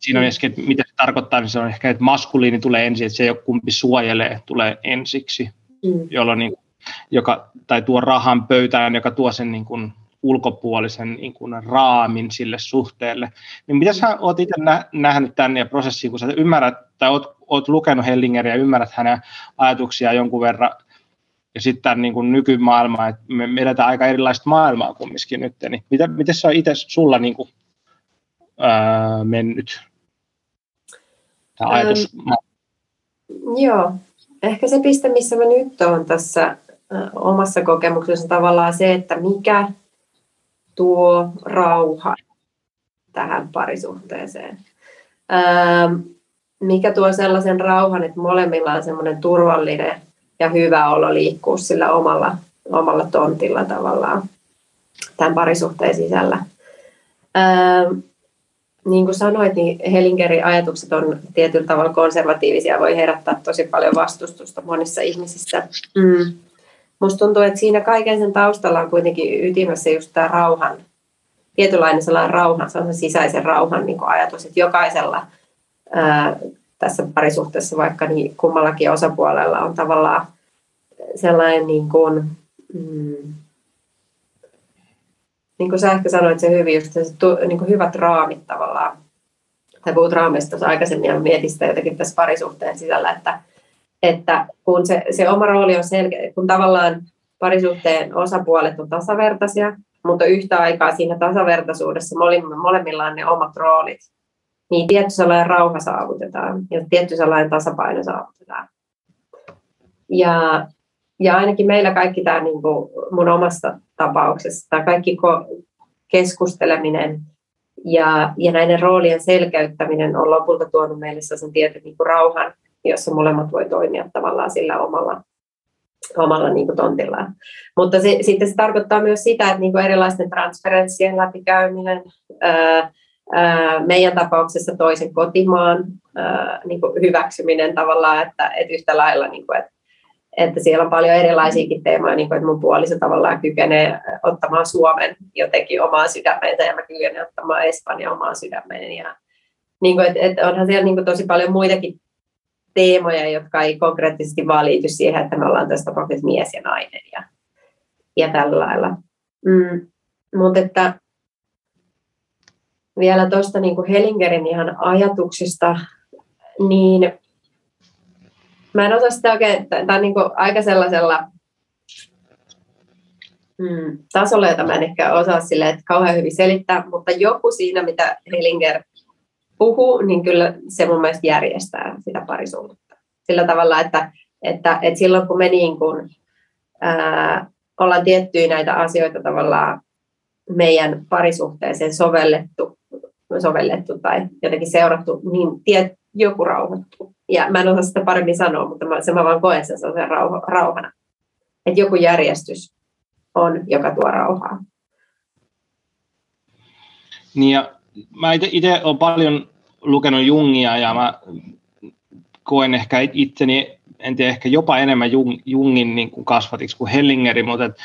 Siinä on ehkä, että mitä se tarkoittaa, niin se on ehkä, että maskuliini tulee ensin, että se ei ole kumpi suojelee, tulee ensiksi, mm. jolloin niin joka, tai tuo rahan pöytään, joka tuo sen niin kuin ulkopuolisen niin kuin raamin sille suhteelle. Niin mitä sä oot itse nä- nähnyt tänne ja prosessiin, kun sä ymmärrät, tai oot, oot lukenut Hellingeriä ja ymmärrät hänen ajatuksiaan jonkun verran, ja sitten niin kuin nykymaailmaa, että me, me eletään aika erilaista maailmaa kumminkin nyt, niin mitä, miten se on itse sulla niin kuin, ää, mennyt? Tämä ajatus. Ähm, joo, ehkä se piste, missä mä nyt olen tässä omassa kokemuksessa tavallaan se, että mikä tuo rauha tähän parisuhteeseen. Mikä tuo sellaisen rauhan, että molemmilla on semmoinen turvallinen ja hyvä olo liikkua sillä omalla, omalla tontilla tavallaan tämän parisuhteen sisällä. niin kuin sanoit, niin Helingerin ajatukset on tietyllä tavalla konservatiivisia, voi herättää tosi paljon vastustusta monissa ihmisissä. Mm. Musta tuntuu, että siinä kaiken sen taustalla on kuitenkin ytimessä just tämä rauhan, tietynlainen sellainen rauhan, sellainen sisäisen rauhan niin ajatus, että jokaisella tässä parisuhteessa vaikka niin kummallakin osapuolella on tavallaan sellainen niin kuin, mm, niin kuin sä ehkä sanoit se hyvin, just se, niin kuin hyvät raamit tavallaan. Tai puhut raamista tuossa aikaisemmin ja mietin sitä jotenkin tässä parisuhteen sisällä, että, että kun se, se oma rooli on selkeä, kun tavallaan parisuhteen osapuolet on tasavertaisia, mutta yhtä aikaa siinä tasavertaisuudessa molemmilla on ne omat roolit, niin tietty sellainen rauha saavutetaan ja tietty sellainen tasapaino saavutetaan. Ja, ja ainakin meillä kaikki tämä niin kuin mun omasta tapauksessa, tämä kaikki keskusteleminen ja, ja näiden roolien selkeyttäminen on lopulta tuonut meille sellaisen tietyn niin kuin rauhan jossa molemmat voi toimia tavallaan sillä omalla, omalla niin kuin tontillaan. Mutta se, sitten se tarkoittaa myös sitä, että niin kuin erilaisten transferenssien läpikäyminen, ää, meidän tapauksessa toisen kotimaan niin kuin hyväksyminen tavallaan, että, että yhtä lailla, niin kuin, että, että siellä on paljon erilaisiakin teemoja, niin kuin, että mun puoliso tavallaan kykenee ottamaan Suomen jotenkin omaa sydämeensä ja mä kykenen ottamaan Espanja omaan sydämeen. Ja, niin kuin, että, että onhan siellä niin kuin tosi paljon muitakin teemoja, jotka ei konkreettisesti vaan liity siihen, että me ollaan tässä tapauksessa mies ja nainen ja, ja tällä lailla. Mm. Mutta että vielä tuosta niin Helingerin ihan ajatuksista, niin mä en osaa sitä oikein, tämä on niin aika sellaisella mm, tasolla, jota mä en ehkä osaa sille, että kauhean hyvin selittää, mutta joku siinä, mitä Helinger puhuu, niin kyllä se mun mielestä järjestää sitä parisuhdetta. Sillä tavalla, että, että, että silloin kun me niin kuin, ää, ollaan tiettyjä näitä asioita tavallaan meidän parisuhteeseen sovellettu, sovellettu tai jotenkin seurattu, niin tiet, joku rauhoittuu. Ja mä en osaa sitä paremmin sanoa, mutta mä, se mä vaan koen sen sellaisen rauha, rauhana. Että joku järjestys on, joka tuo rauhaa. Niin ja mä itse olen paljon lukenut Jungia ja mä koen ehkä itseni en tiedä, ehkä jopa enemmän Jung, Jungin niin kuin kasvatiksi kuin Hellingeri, mutta että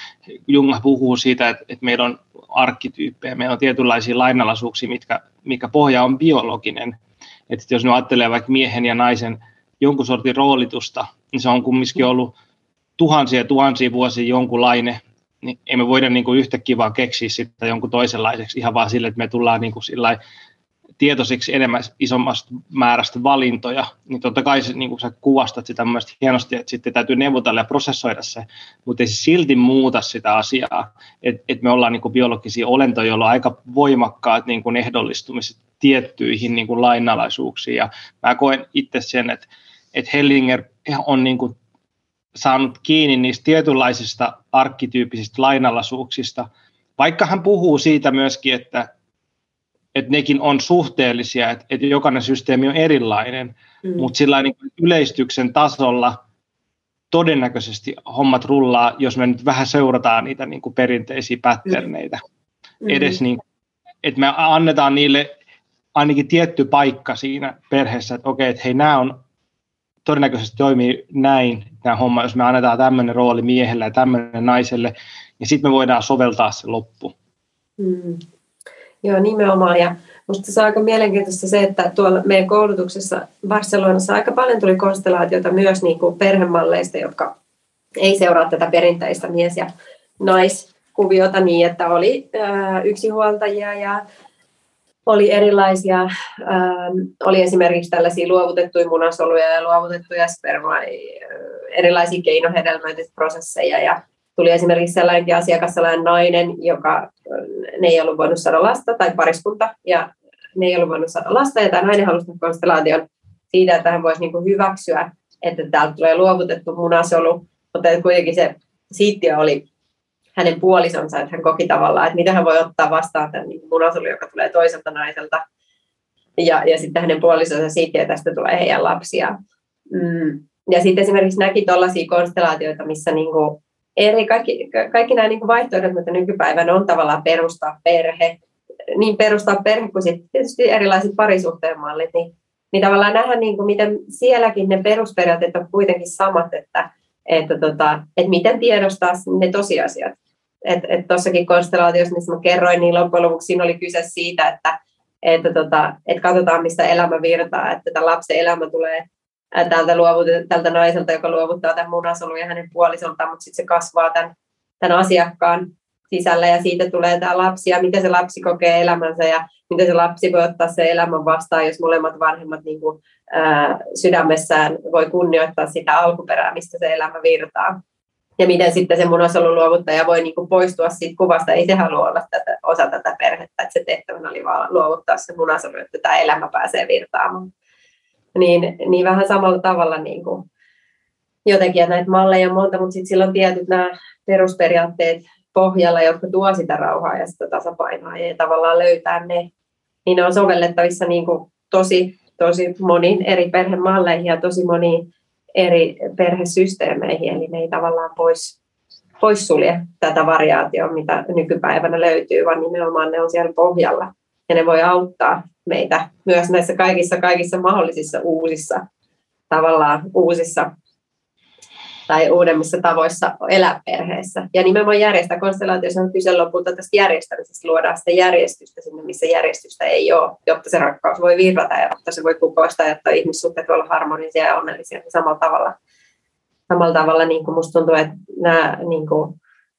Jung puhuu siitä, että, että meillä on arkkityyppejä, meillä on tietynlaisia lainalaisuuksia, mitkä, mikä pohja on biologinen. Että jos ne ajattelee vaikka miehen ja naisen jonkun sortin roolitusta, niin se on kumminkin ollut tuhansia ja tuhansia vuosia jonkunlainen, niin emme voida niin kuin yhtäkkiä vaan keksiä sitä jonkun toisenlaiseksi ihan vaan sille, että me tullaan niin kuin tietoisiksi enemmän isommasta määrästä valintoja, niin totta kai se, niin kuin sä kuvastat sitä mielestäni hienosti, että sitten täytyy neuvotella ja prosessoida se, mutta ei se silti muuta sitä asiaa, että et me ollaan niin kuin biologisia olentoja, joilla on aika voimakkaat niin kuin ehdollistumiset tiettyihin niin kuin lainalaisuuksiin, ja mä koen itse sen, että, että Hellinger on niin kuin saanut kiinni niistä tietynlaisista arkkityyppisistä lainalaisuuksista, vaikka hän puhuu siitä myöskin, että että nekin on suhteellisia, että, että jokainen systeemi on erilainen, mm. mutta sillä niin yleistyksen tasolla todennäköisesti hommat rullaa, jos me nyt vähän seurataan niitä niin kuin perinteisiä patterneita. Mm. Edes niin, että me annetaan niille ainakin tietty paikka siinä perheessä, että okei, että hei, nämä on todennäköisesti toimii näin, tämä homma, jos me annetaan tämmöinen rooli miehelle ja tämmöinen naiselle, niin sitten me voidaan soveltaa se loppu. Mm. Joo, nimenomaan. Ja minusta se on aika mielenkiintoista se, että tuolla meidän koulutuksessa Barcelonassa aika paljon tuli konstellaatiota myös niin kuin perhemalleista, jotka ei seuraa tätä perinteistä mies- ja naiskuviota niin, että oli äh, yksinhuoltajia ja oli erilaisia, oli esimerkiksi tällaisia luovutettuja munasoluja ja luovutettuja spermaa, erilaisia keinohedelmöitysprosesseja ja tuli esimerkiksi sellainenkin asiakas, sellainen nainen, joka ne ei ollut voinut saada lasta, tai pariskunta, ja ne ei ollut voinut saada lasta, ja tämä nainen halusi konstellaation siitä, että hän voisi niin hyväksyä, että täältä tulee luovutettu munasolu, mutta kuitenkin se siittiö oli hänen puolisonsa, että hän koki tavallaan, että mitä hän voi ottaa vastaan tämän niin munasolu, joka tulee toiselta naiselta, ja, ja sitten hänen puolisonsa siitä, tästä tulee heidän lapsia. Mm. Ja sitten esimerkiksi näki tuollaisia konstellaatioita, missä niin kuin eri, kaikki, kaikki nämä niin kuin vaihtoehdot, mitä nykypäivänä on tavallaan perustaa perhe, niin perustaa perhe kuin sitten tietysti erilaiset parisuhteen mallit, niin, niin tavallaan nähdä, niin kuin miten sielläkin ne perusperiaatteet on kuitenkin samat, että, että, tota, että miten tiedostaa ne tosiasiat. Että et tuossakin konstellaatiossa, missä mä kerroin, niin loppujen lopuksi siinä oli kyse siitä, että, että, tota, että katsotaan, mistä elämä virtaa, että lapsen elämä tulee tältä, luovut, tältä naiselta, joka luovuttaa tämän munasolun ja hänen puolisoltaan, mutta sitten se kasvaa tämän, tämän asiakkaan sisällä ja siitä tulee tämä lapsi ja miten se lapsi kokee elämänsä ja miten se lapsi voi ottaa se elämän vastaan, jos molemmat vanhemmat niin kuin, ää, sydämessään voi kunnioittaa sitä alkuperää, mistä se elämä virtaa. Ja miten sitten se munasolun luovuttaja voi niin kuin poistua siitä kuvasta, ei se halua olla tätä, osa tätä perhettä, että se tehtävänä oli vaan luovuttaa se munasolu, että tämä elämä pääsee virtaamaan niin, niin vähän samalla tavalla niin kuin jotenkin, että näitä malleja on monta, mutta sitten sillä on tietyt nämä perusperiaatteet pohjalla, jotka tuo sitä rauhaa ja sitä tasapainoa ja tavallaan löytää ne, niin ne on sovellettavissa niin kuin tosi, tosi moniin eri perhemalleihin ja tosi moniin eri perhesysteemeihin, eli ne ei tavallaan pois, poissulje tätä variaatiota, mitä nykypäivänä löytyy, vaan nimenomaan ne on siellä pohjalla ja ne voi auttaa meitä myös näissä kaikissa, kaikissa mahdollisissa uusissa, tavallaan uusissa tai uudemmissa tavoissa elää perheessä. Ja nimenomaan järjestää konstellaatiossa on kyse lopulta tästä järjestämisestä, luodaan sitä järjestystä sinne, missä järjestystä ei ole, jotta se rakkaus voi virrata ja jotta se voi kukoistaa, jotta ihmissuhteet voi olla harmonisia ja onnellisia samalla tavalla. Samalla tavalla niin kuin musta tuntuu, että nämä niin kuin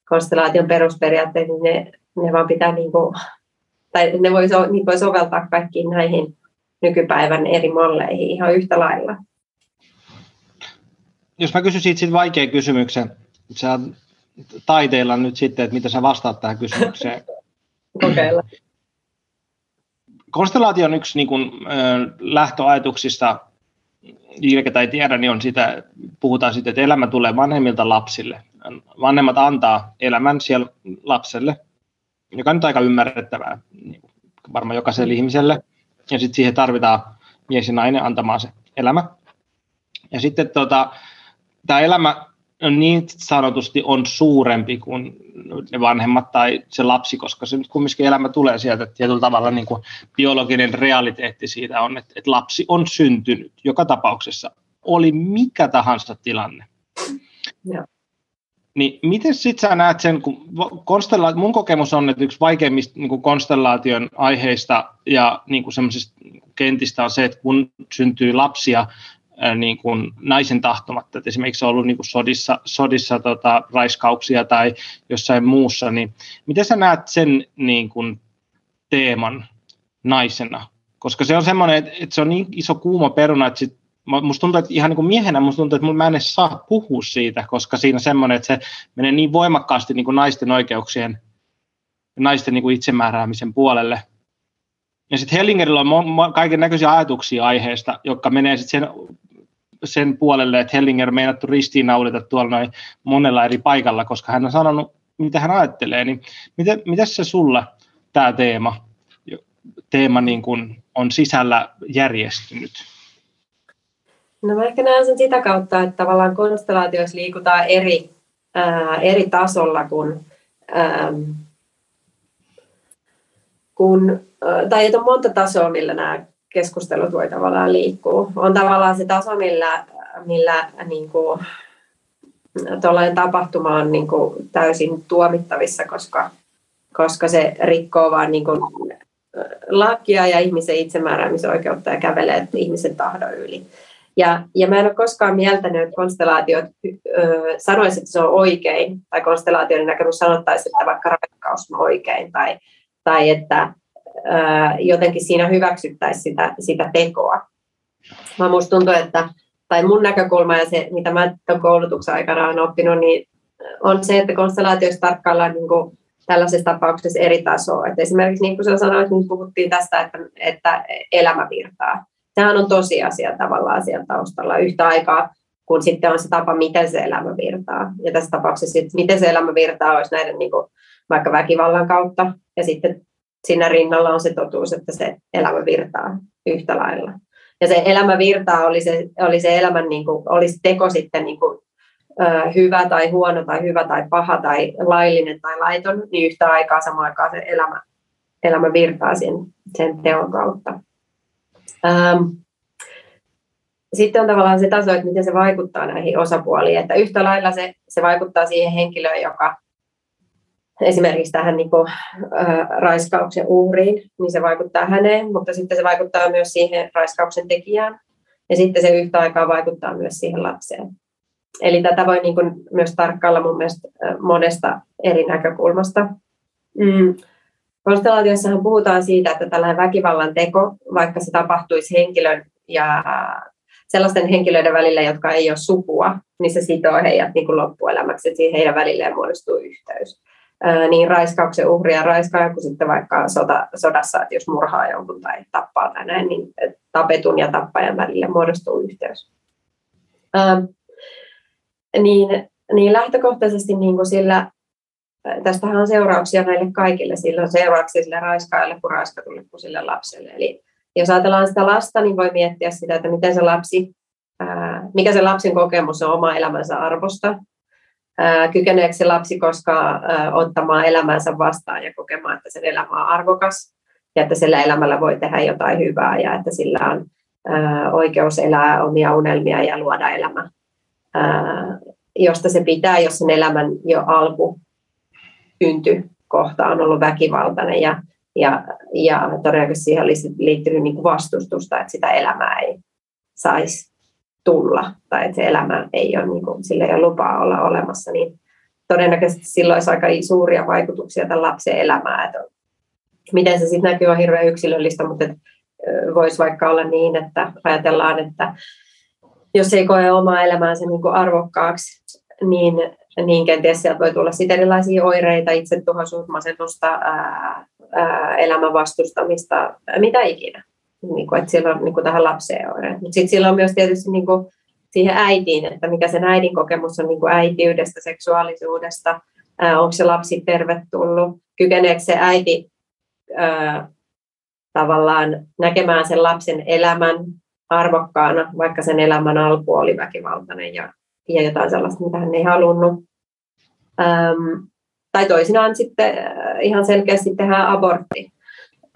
konstellaation perusperiaatteet, niin ne, ne vaan pitää niin kuin tai ne voi, so, niitä voi soveltaa kaikkiin näihin nykypäivän eri malleihin ihan yhtä lailla. Jos mä kysyn siitä vaikean kysymyksen, sä taiteilla nyt sitten, että mitä sä vastaat tähän kysymykseen. *laughs* Kokeilla. Konstellaatio on yksi niin kuin, lähtöajatuksista, ketä ei tiedä, niin on sitä, puhutaan sitten, että elämä tulee vanhemmilta lapsille. Vanhemmat antaa elämän siellä lapselle, joka on nyt aika ymmärrettävää niin varmaan jokaiselle ihmiselle. Ja sitten siihen tarvitaan mies ja nainen antamaan se elämä. Ja sitten tota, tämä elämä on niin sanotusti on suurempi kuin ne vanhemmat tai se lapsi, koska se nyt kumminkin elämä tulee sieltä, että tietyllä tavalla niin kuin biologinen realiteetti siitä on, että, että lapsi on syntynyt joka tapauksessa oli mikä tahansa tilanne. Ja. Niin miten sitten sä näet sen, kun konstella- mun kokemus on, että yksi vaikeimmista niin konstellaation aiheista ja niin kuin kentistä on se, että kun syntyy lapsia ää, niin kuin naisen tahtomatta, että esimerkiksi on ollut niin kuin sodissa, sodissa tota, raiskauksia tai jossain muussa, niin miten sä näet sen niin kuin teeman naisena? Koska se on semmoinen, että, että se on niin iso kuuma peruna, että sit musta tuntuu, että ihan niin kuin miehenä musta tuntuu, että mä en edes saa puhua siitä, koska siinä semmoinen, että se menee niin voimakkaasti niin kuin naisten oikeuksien, naisten niin kuin itsemääräämisen puolelle. Ja sitten Hellingerillä on kaiken näköisiä ajatuksia aiheesta, jotka menee sitten sen, sen puolelle, että Hellinger on meinattu ristiinnaulita tuolla noin monella eri paikalla, koska hän on sanonut, mitä hän ajattelee. Niin miten, miten se sulla tämä teema, teema niin kuin on sisällä järjestynyt? No mä ehkä näen sen sitä kautta, että tavallaan konstellaatioissa liikutaan eri, ää, eri tasolla kuin, ää, kun, tai että on monta tasoa, millä nämä keskustelut voi tavallaan liikkua. On tavallaan se taso, millä, millä niin kuin, tapahtuma on niin kuin, täysin tuomittavissa, koska, koska se rikkoo vaan niin kuin, lakia ja ihmisen itsemääräämisoikeutta ja kävelee ihmisen tahdon yli. Ja, ja mä en ole koskaan mieltänyt, että konstellaatiot sanoisivat, että se on oikein, tai konstellaatioiden näkemys sanottaisi, että vaikka rakkaus on oikein, tai, tai että ö, jotenkin siinä hyväksyttäisiin sitä, sitä tekoa. Mä musta tuntuu, että, tai mun näkökulma ja se, mitä mä tämän koulutuksen aikana olen oppinut, niin on se, että konstellaatioissa tarkkaillaan niin kuin tällaisessa tapauksessa eri tasoa. Et esimerkiksi niin kuin sä sanoit, niin puhuttiin tästä, että, että elämä virtaa sehän on tosiasia tavallaan siellä taustalla yhtä aikaa, kun sitten on se tapa, miten se elämä virtaa. Ja tässä tapauksessa, että miten se elämä virtaa, olisi näiden niin kuin, vaikka väkivallan kautta, ja sitten siinä rinnalla on se totuus, että se elämä virtaa yhtä lailla. Ja se elämä virtaa oli se, oli se elämän, niin kuin, oli se teko sitten niin kuin, hyvä tai huono tai hyvä tai paha tai laillinen tai laiton, niin yhtä aikaa samaan aikaan se elämä, elämä virtaa sen, sen teon kautta. Ähm, sitten on tavallaan se taso, että miten se vaikuttaa näihin osapuoliin. Että yhtä lailla se, se vaikuttaa siihen henkilöön, joka esimerkiksi tähän niin kuin, äh, raiskauksen uhriin, niin se vaikuttaa häneen, mutta sitten se vaikuttaa myös siihen raiskauksen tekijään. Ja sitten se yhtä aikaa vaikuttaa myös siihen lapseen. Eli tätä voi niin kuin myös tarkkailla mun mielestä monesta eri näkökulmasta. Mm. Konstellaatiossahan puhutaan siitä, että tällainen väkivallan teko, vaikka se tapahtuisi henkilön ja sellaisten henkilöiden välillä, jotka ei ole sukua, niin se sitoo heidät niin kuin loppuelämäksi, että heidän välilleen muodostuu yhteys. Ää, niin raiskauksen uhri ja raiskaaja, kuin sitten vaikka sota, sodassa, että jos murhaa jonkun tai tappaa tai näin, niin tapetun ja tappajan välille muodostuu yhteys. Ää, niin, niin lähtökohtaisesti niin kuin sillä tästähän on seurauksia näille kaikille. Sillä on seurauksia sille raiskaajalle kuin raiskatulle kuin sille lapselle. Eli jos ajatellaan sitä lasta, niin voi miettiä sitä, että miten se lapsi, mikä se lapsen kokemus on oma elämänsä arvosta. Kykeneekö se lapsi koskaan ottamaan elämänsä vastaan ja kokemaan, että sen elämä on arvokas ja että sillä elämällä voi tehdä jotain hyvää ja että sillä on oikeus elää omia unelmia ja luoda elämä, josta se pitää, jos sen elämän jo alku syntykohta on ollut väkivaltainen ja, ja, ja todennäköisesti siihen olisi liittynyt niin kuin vastustusta, että sitä elämää ei saisi tulla tai että se elämä ei ole, niin kuin, sillä ei ole lupaa olla olemassa, niin todennäköisesti silloin olisi aika suuria vaikutuksia tämän lapsen elämään. Että miten se sitten näkyy on hirveän yksilöllistä, mutta voisi vaikka olla niin, että ajatellaan, että jos ei koe omaa elämäänsä niin arvokkaaksi, niin niin kenties sieltä voi tulla sitten erilaisia oireita, itsetuhoisuutta, masennusta, ää, ää, elämän vastustamista, mitä ikinä. Niin kuin, että siellä on niin kuin tähän lapseen oireet. Mutta sitten sillä on myös tietysti niin kuin siihen äitiin, että mikä sen äidin kokemus on niin kuin äitiydestä, seksuaalisuudesta, ää, onko se lapsi tervetullut, kykeneekö se äiti ää, tavallaan näkemään sen lapsen elämän arvokkaana, vaikka sen elämän alku oli väkivaltainen ja ja jotain sellaista, mitä hän ei halunnut. Ähm, tai toisinaan sitten äh, ihan selkeästi tehdään abortti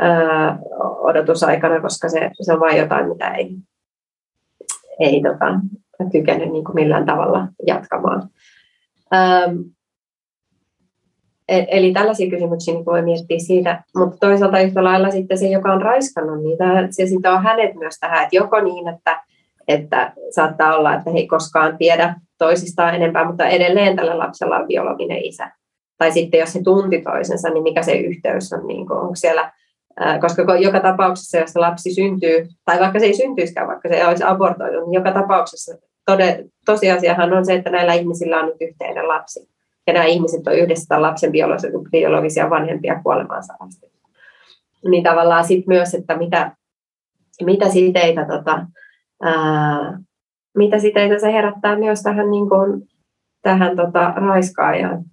äh, odotusaikana, koska se, se on vain jotain, mitä ei, ei tota, kykene niin kuin millään tavalla jatkamaan. Ähm, eli tällaisia kysymyksiä niin voi miettiä siitä, mutta toisaalta yhtä lailla sitten se, joka on raiskannut niitä, se sitten on hänet myös tähän, että joko niin, että, että saattaa olla, että he ei koskaan tiedä toisistaan enempää, mutta edelleen tällä lapsella on biologinen isä. Tai sitten jos he tunti toisensa, niin mikä se yhteys on, niin kuin, onko siellä koska joka tapauksessa, jos lapsi syntyy, tai vaikka se ei syntyisikään, vaikka se olisi abortoitu, niin joka tapauksessa tode, tosiasiahan on se, että näillä ihmisillä on nyt yhteinen lapsi. Ja nämä ihmiset on yhdessä lapsen biologisia vanhempia kuolemaansa asti. Niin tavallaan sitten myös, että mitä, mitä siteitä, tota, ää, mitä siteitä se herättää myös tähän, niin kuin, tähän tota, raiskaajaan.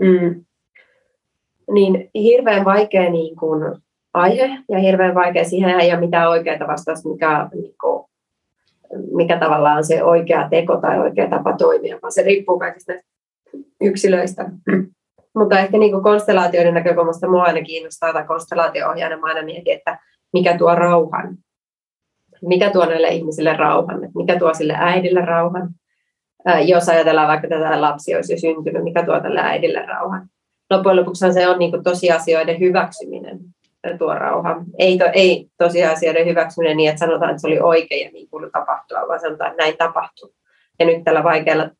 Mm. Niin hirveän vaikea niin kuin, aihe ja hirveän vaikea. Siihen ei ole mitään oikeaa vastausta, mikä, niin kuin, mikä tavallaan on se oikea teko tai oikea tapa toimia, vaan se riippuu kaikista yksilöistä. Mutta ehkä niin kuin konstellaatioiden näkökulmasta minua aina kiinnostaa, tai konstellaatio-ohjaajana mä aina mietin, että mikä tuo rauhan. Mikä tuo näille ihmisille rauhan, mikä tuo sille äidille rauhan. jos ajatellaan vaikka tätä lapsi olisi jo syntynyt, mikä tuo tälle äidille rauhan. Loppujen lopuksi se on niin kuin tosiasioiden hyväksyminen tuo rauha. Ei, to, ei tosiasioiden hyväksyminen niin, että sanotaan, että se oli oikein ja niin kuului tapahtua, vaan sanotaan, että näin tapahtui. Ja nyt tällä vaikealla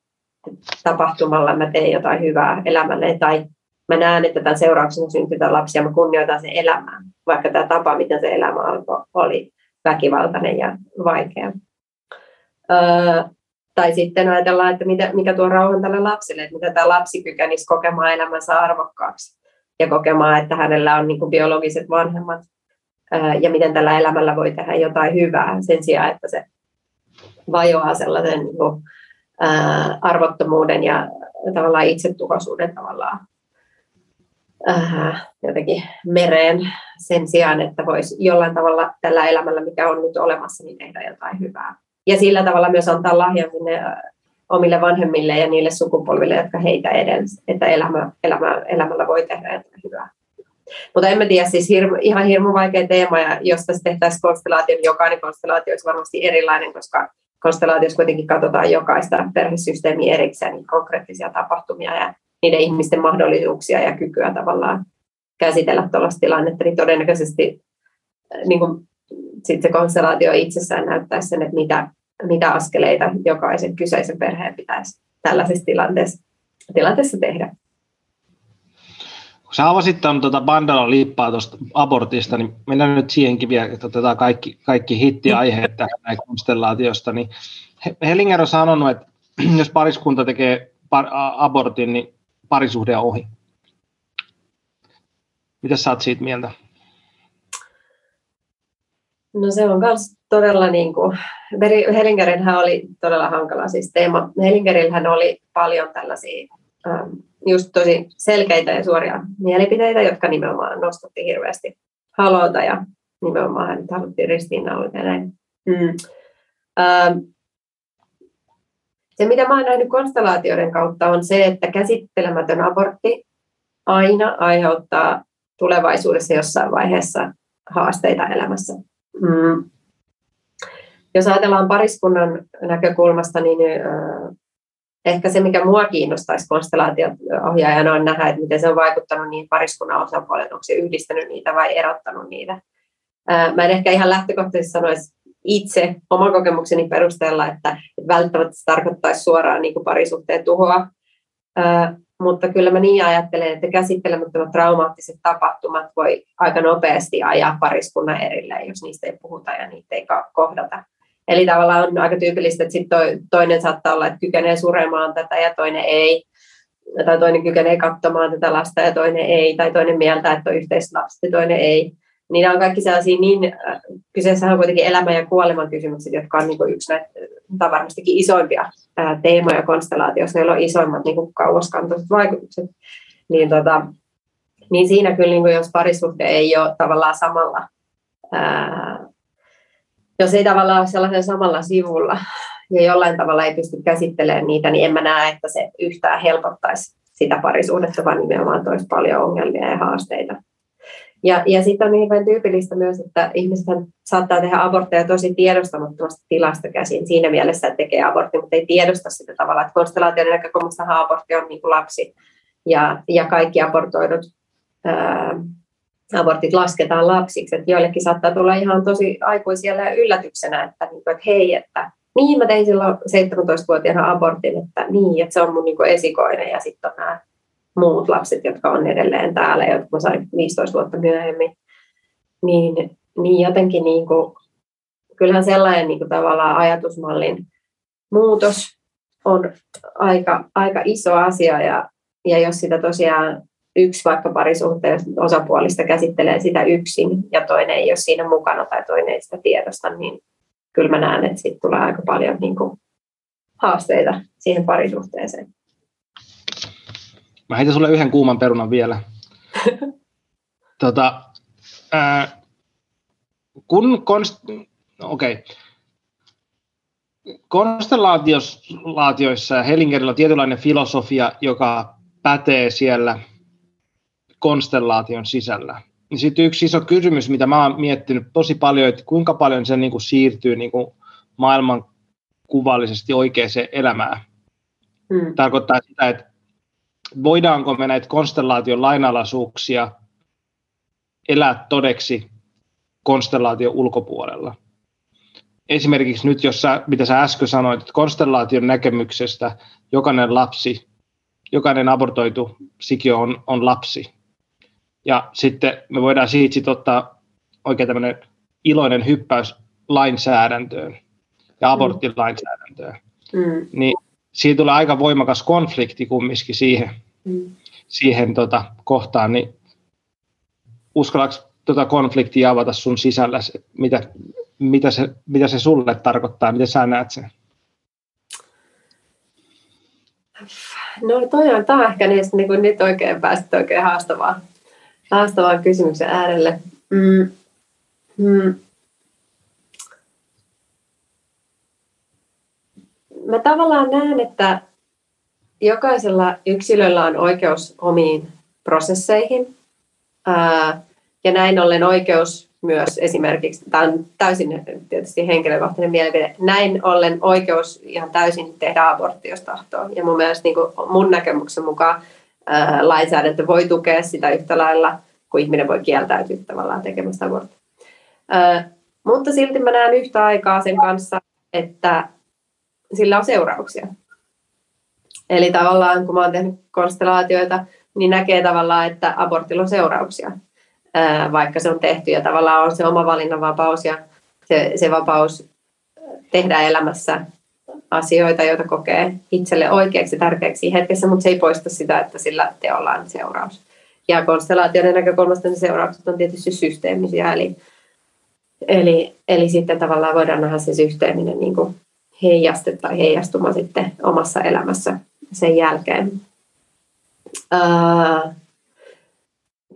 tapahtumalla mä teen jotain hyvää elämälle tai mä näen, että tämän seurauksena syntyy tämä lapsi ja mä kunnioitan sen elämää, vaikka tämä tapa, miten se elämä alkoi, oli väkivaltainen ja vaikea. Öö, tai sitten ajatellaan, että mitä, mikä tuo rauhan tälle lapselle, että mitä tämä lapsi kykenisi kokemaan elämänsä arvokkaaksi ja kokemaan, että hänellä on niin kuin biologiset vanhemmat öö, ja miten tällä elämällä voi tehdä jotain hyvää sen sijaan, että se vajoaa sellaisen niin kuin, ää, arvottomuuden ja tavallaan itsetuhoisuuden tavallaan ää, jotenkin mereen sen sijaan, että voisi jollain tavalla tällä elämällä, mikä on nyt olemassa, niin tehdä jotain hyvää. Ja sillä tavalla myös antaa lahjan sinne omille vanhemmille ja niille sukupolville, jotka heitä edelsi, että elämä, elämä, elämällä voi tehdä jotain hyvää. Mutta en mä tiedä, siis hirmu, ihan hirmu vaikea teema, ja jos tässä tehtäisiin konstellaatio, niin jokainen konstellaatio olisi varmasti erilainen, koska konstellaatiossa kuitenkin katsotaan jokaista perhesysteemiä erikseen, niin konkreettisia tapahtumia ja niiden ihmisten mahdollisuuksia ja kykyä tavallaan käsitellä tuollaista tilannetta, niin todennäköisesti äh, niin kuin, sit se konstellaatio itsessään näyttäisi sen, että mitä, mitä askeleita jokaisen kyseisen perheen pitäisi tällaisessa tilanteessa, tilanteessa tehdä sä avasit tuon tuota bandalla liippaa tuosta abortista, niin mennään nyt siihenkin vielä, että otetaan kaikki, kaikki hittiaiheet tähän konstellaatiosta. Niin Hellinger on sanonut, että *clears throat* jos pariskunta tekee abortin, niin parisuhde on ohi. Mitä sä oot siitä mieltä? No se on myös todella niin kuin, Hellingerillähän oli todella hankala siis teema. Hellingerillähän oli paljon tällaisia ähm, just tosi selkeitä ja suoria mielipiteitä, jotka nimenomaan nostatti hirveästi halota ja nimenomaan hän haluttiin ristiinnaulita ja näin. Mm. Ähm, se, mitä mä oon nähnyt konstellaatioiden kautta, on se, että käsittelemätön abortti aina aiheuttaa tulevaisuudessa jossain vaiheessa haasteita elämässä. Mm. Jos ajatellaan pariskunnan näkökulmasta, niin ehkä se, mikä mua kiinnostaisi konstellaatio-ohjaajana on nähdä, että miten se on vaikuttanut niin pariskunnan osapuolet, onko se yhdistänyt niitä vai erottanut niitä. Mä en ehkä ihan lähtökohtaisesti sanoisi itse oman kokemukseni perusteella, että välttämättä se tarkoittaisi suoraan niin kuin parisuhteen tuhoa, mutta kyllä mä niin ajattelen, että käsittelemättömät traumaattiset tapahtumat voi aika nopeasti ajaa pariskunnan erilleen, jos niistä ei puhuta ja niitä ei kohdata. Eli tavallaan on aika tyypillistä, että sit toinen saattaa olla, että kykenee suremaan tätä ja toinen ei. Tai toinen kykenee katsomaan tätä lasta ja toinen ei. Tai toinen mieltä, että on yhteislapsi ja toinen ei. Niin on kaikki sellaisia niin, äh, kyseessä on kuitenkin elämä- ja kuoleman kysymykset, jotka on niin yksi näitä, tai varmastikin isoimpia äh, teemoja konstellaatiossa, joilla on isoimmat niin kauaskantoiset vaikutukset. Niin, tota, niin siinä kyllä, niin kuin jos parisuhde ei ole tavallaan samalla ää, äh, jos ei tavallaan ole sellaisen samalla sivulla ja jollain tavalla ei pysty käsittelemään niitä, niin en mä näe, että se yhtään helpottaisi sitä parisuudetta, vaan nimenomaan toisi paljon ongelmia ja haasteita. Ja, ja sitten on hirveän tyypillistä myös, että ihmiset saattaa tehdä abortteja tosi tiedostamattomasta tilasta käsin siinä mielessä, että tekee abortti, mutta ei tiedosta sitä tavalla, että konstellaation näkökulmasta abortti on niin kuin lapsi ja, ja kaikki abortoidut ää, abortit lasketaan lapsiksi. Että joillekin saattaa tulla ihan tosi aikuisia yllätyksenä, että, niin kuin, että hei, että niin mä tein silloin 17-vuotiaana abortin, että niin, että se on mun niin kuin esikoinen ja sitten on nämä muut lapset, jotka on edelleen täällä, jotka sain 15 vuotta myöhemmin, niin, niin jotenkin niin kuin, kyllähän sellainen niin kuin tavallaan ajatusmallin muutos on aika, aika iso asia ja, ja jos sitä tosiaan yksi vaikka parisuhteen osapuolista käsittelee sitä yksin ja toinen ei ole siinä mukana tai toinen ei sitä tiedosta, niin kyllä mä näen, että siitä tulee aika paljon niin kuin, haasteita siihen parisuhteeseen. Mä heitän sulle yhden kuuman perunan vielä. *laughs* tota, ää, kun konst... No, okei. Okay. Konstellaatioissa ja Hellingerillä on tietynlainen filosofia, joka pätee siellä konstellaation sisällä. Niin sitten yksi iso kysymys, mitä mä oon miettinyt tosi paljon, että kuinka paljon se niin kuin siirtyy niin kuin maailman kuvallisesti oikeaan elämään. Hmm. Tarkoittaa sitä, että voidaanko me näitä konstellaation lainalaisuuksia elää todeksi konstellaation ulkopuolella. Esimerkiksi nyt, jos sä, mitä sä äsken sanoit, että konstellaation näkemyksestä jokainen lapsi, jokainen abortoitu sikio on, on lapsi. Ja sitten me voidaan siitä sit ottaa oikein tämmöinen iloinen hyppäys lainsäädäntöön ja aborttilainsäädäntöön. Mm. Niin siitä tulee aika voimakas konflikti kumminkin siihen, mm. siihen tota, kohtaan, niin uskallatko tota konfliktia avata sun sisällä, mitä, mitä, se, mitä se sulle tarkoittaa, miten sä näet sen? No toi on, tämä on ehkä niistä niin nyt oikein päästä oikein haastavaa, haastavaa kysymyksen äärelle. Mm. Mm. Mä tavallaan näen, että jokaisella yksilöllä on oikeus omiin prosesseihin. Ja näin ollen oikeus myös esimerkiksi, tämä on täysin tietysti henkilökohtainen mielipide, näin ollen oikeus ihan täysin tehdä abortti, jos tahtoo. Ja mun mielestä niin kuin mun näkemyksen mukaan ää, lainsäädäntö voi tukea sitä yhtä lailla, kuin ihminen voi kieltäytyä tavallaan tekemästä aborttia. Mutta silti mä näen yhtä aikaa sen kanssa, että sillä on seurauksia. Eli tavallaan, kun mä oon tehnyt konstellaatioita, niin näkee tavallaan, että abortilla on seurauksia, vaikka se on tehty ja tavallaan on se oma valinnanvapaus ja se, se vapaus tehdä elämässä asioita, joita kokee itselle oikeaksi tärkeäksi hetkessä, mutta se ei poista sitä, että sillä teolla on seuraus. Ja konstellaatioiden näkökulmasta ne seuraukset on tietysti systeemisiä, eli, eli, eli sitten tavallaan voidaan nähdä se systeeminen niin kuin heijaste tai heijastuma sitten omassa elämässä sen jälkeen.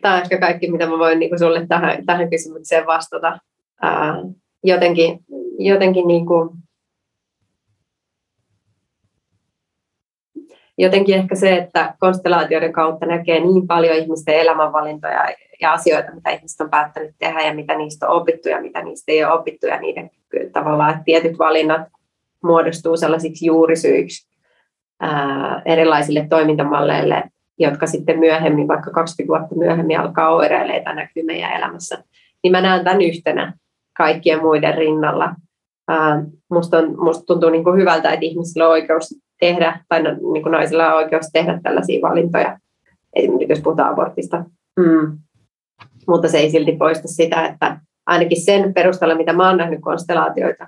Tämä on ehkä kaikki, mitä mä voin niin sulle tähän, tähän kysymykseen vastata. jotenkin jotenkin niin kuin, jotenkin ehkä se, että konstellaatioiden kautta näkee niin paljon ihmisten elämänvalintoja ja asioita, mitä ihmiset on päättänyt tehdä ja mitä niistä on opittu ja mitä niistä ei ole opittu ja niiden tavallaan että tietyt valinnat muodostuu sellaisiksi juurisyiksi ää, erilaisille toimintamalleille, jotka sitten myöhemmin, vaikka 20 vuotta myöhemmin alkaa oireileita näkyy meidän elämässä, niin mä näen tämän yhtenä kaikkien muiden rinnalla. Ää, musta, on, musta tuntuu niin kuin hyvältä, että ihmisillä on oikeus tehdä, tai no, niin kuin naisilla on oikeus tehdä tällaisia valintoja, esimerkiksi jos puhutaan abortista. Mm. Mutta se ei silti poista sitä, että ainakin sen perusteella, mitä mä oon nähnyt konstelaatioita,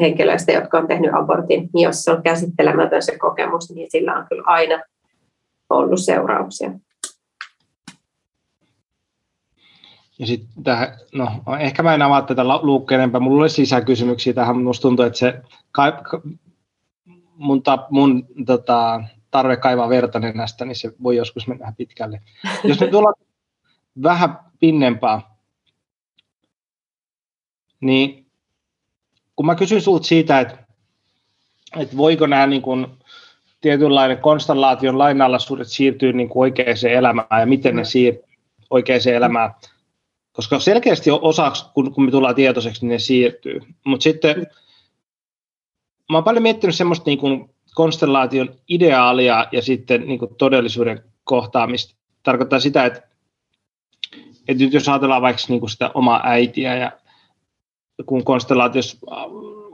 henkilöistä, jotka on tehnyt abortin, niin jos se on käsittelemätön se kokemus, niin sillä on kyllä aina ollut seurauksia. Ja sitten tähän, no ehkä mä en avaa tätä luukkeen enempää, mulla olisi lisäkysymyksiä tähän, musta tuntuu, että se mun, ta, mun tota, tarve kaivaa verta näistä, niin se voi joskus mennä pitkälle. Jos me tullaan vähän pinnempaa, niin kun mä kysyn sulta siitä, että, että voiko nämä niin kuin, tietynlainen konstellaation lainalaisuudet siirtyy niin kuin oikeaan elämään ja miten ne siirtyy oikeaan elämään, koska selkeästi osaksi, kun, kun me tullaan tietoiseksi, niin ne siirtyy. Mutta sitten mä oon paljon miettinyt semmoista niin kuin konstellaation ideaalia ja sitten niin kuin todellisuuden kohtaamista. Tarkoittaa sitä, että, että nyt jos ajatellaan vaikka niin kuin sitä omaa äitiä ja kun konstellaatiossa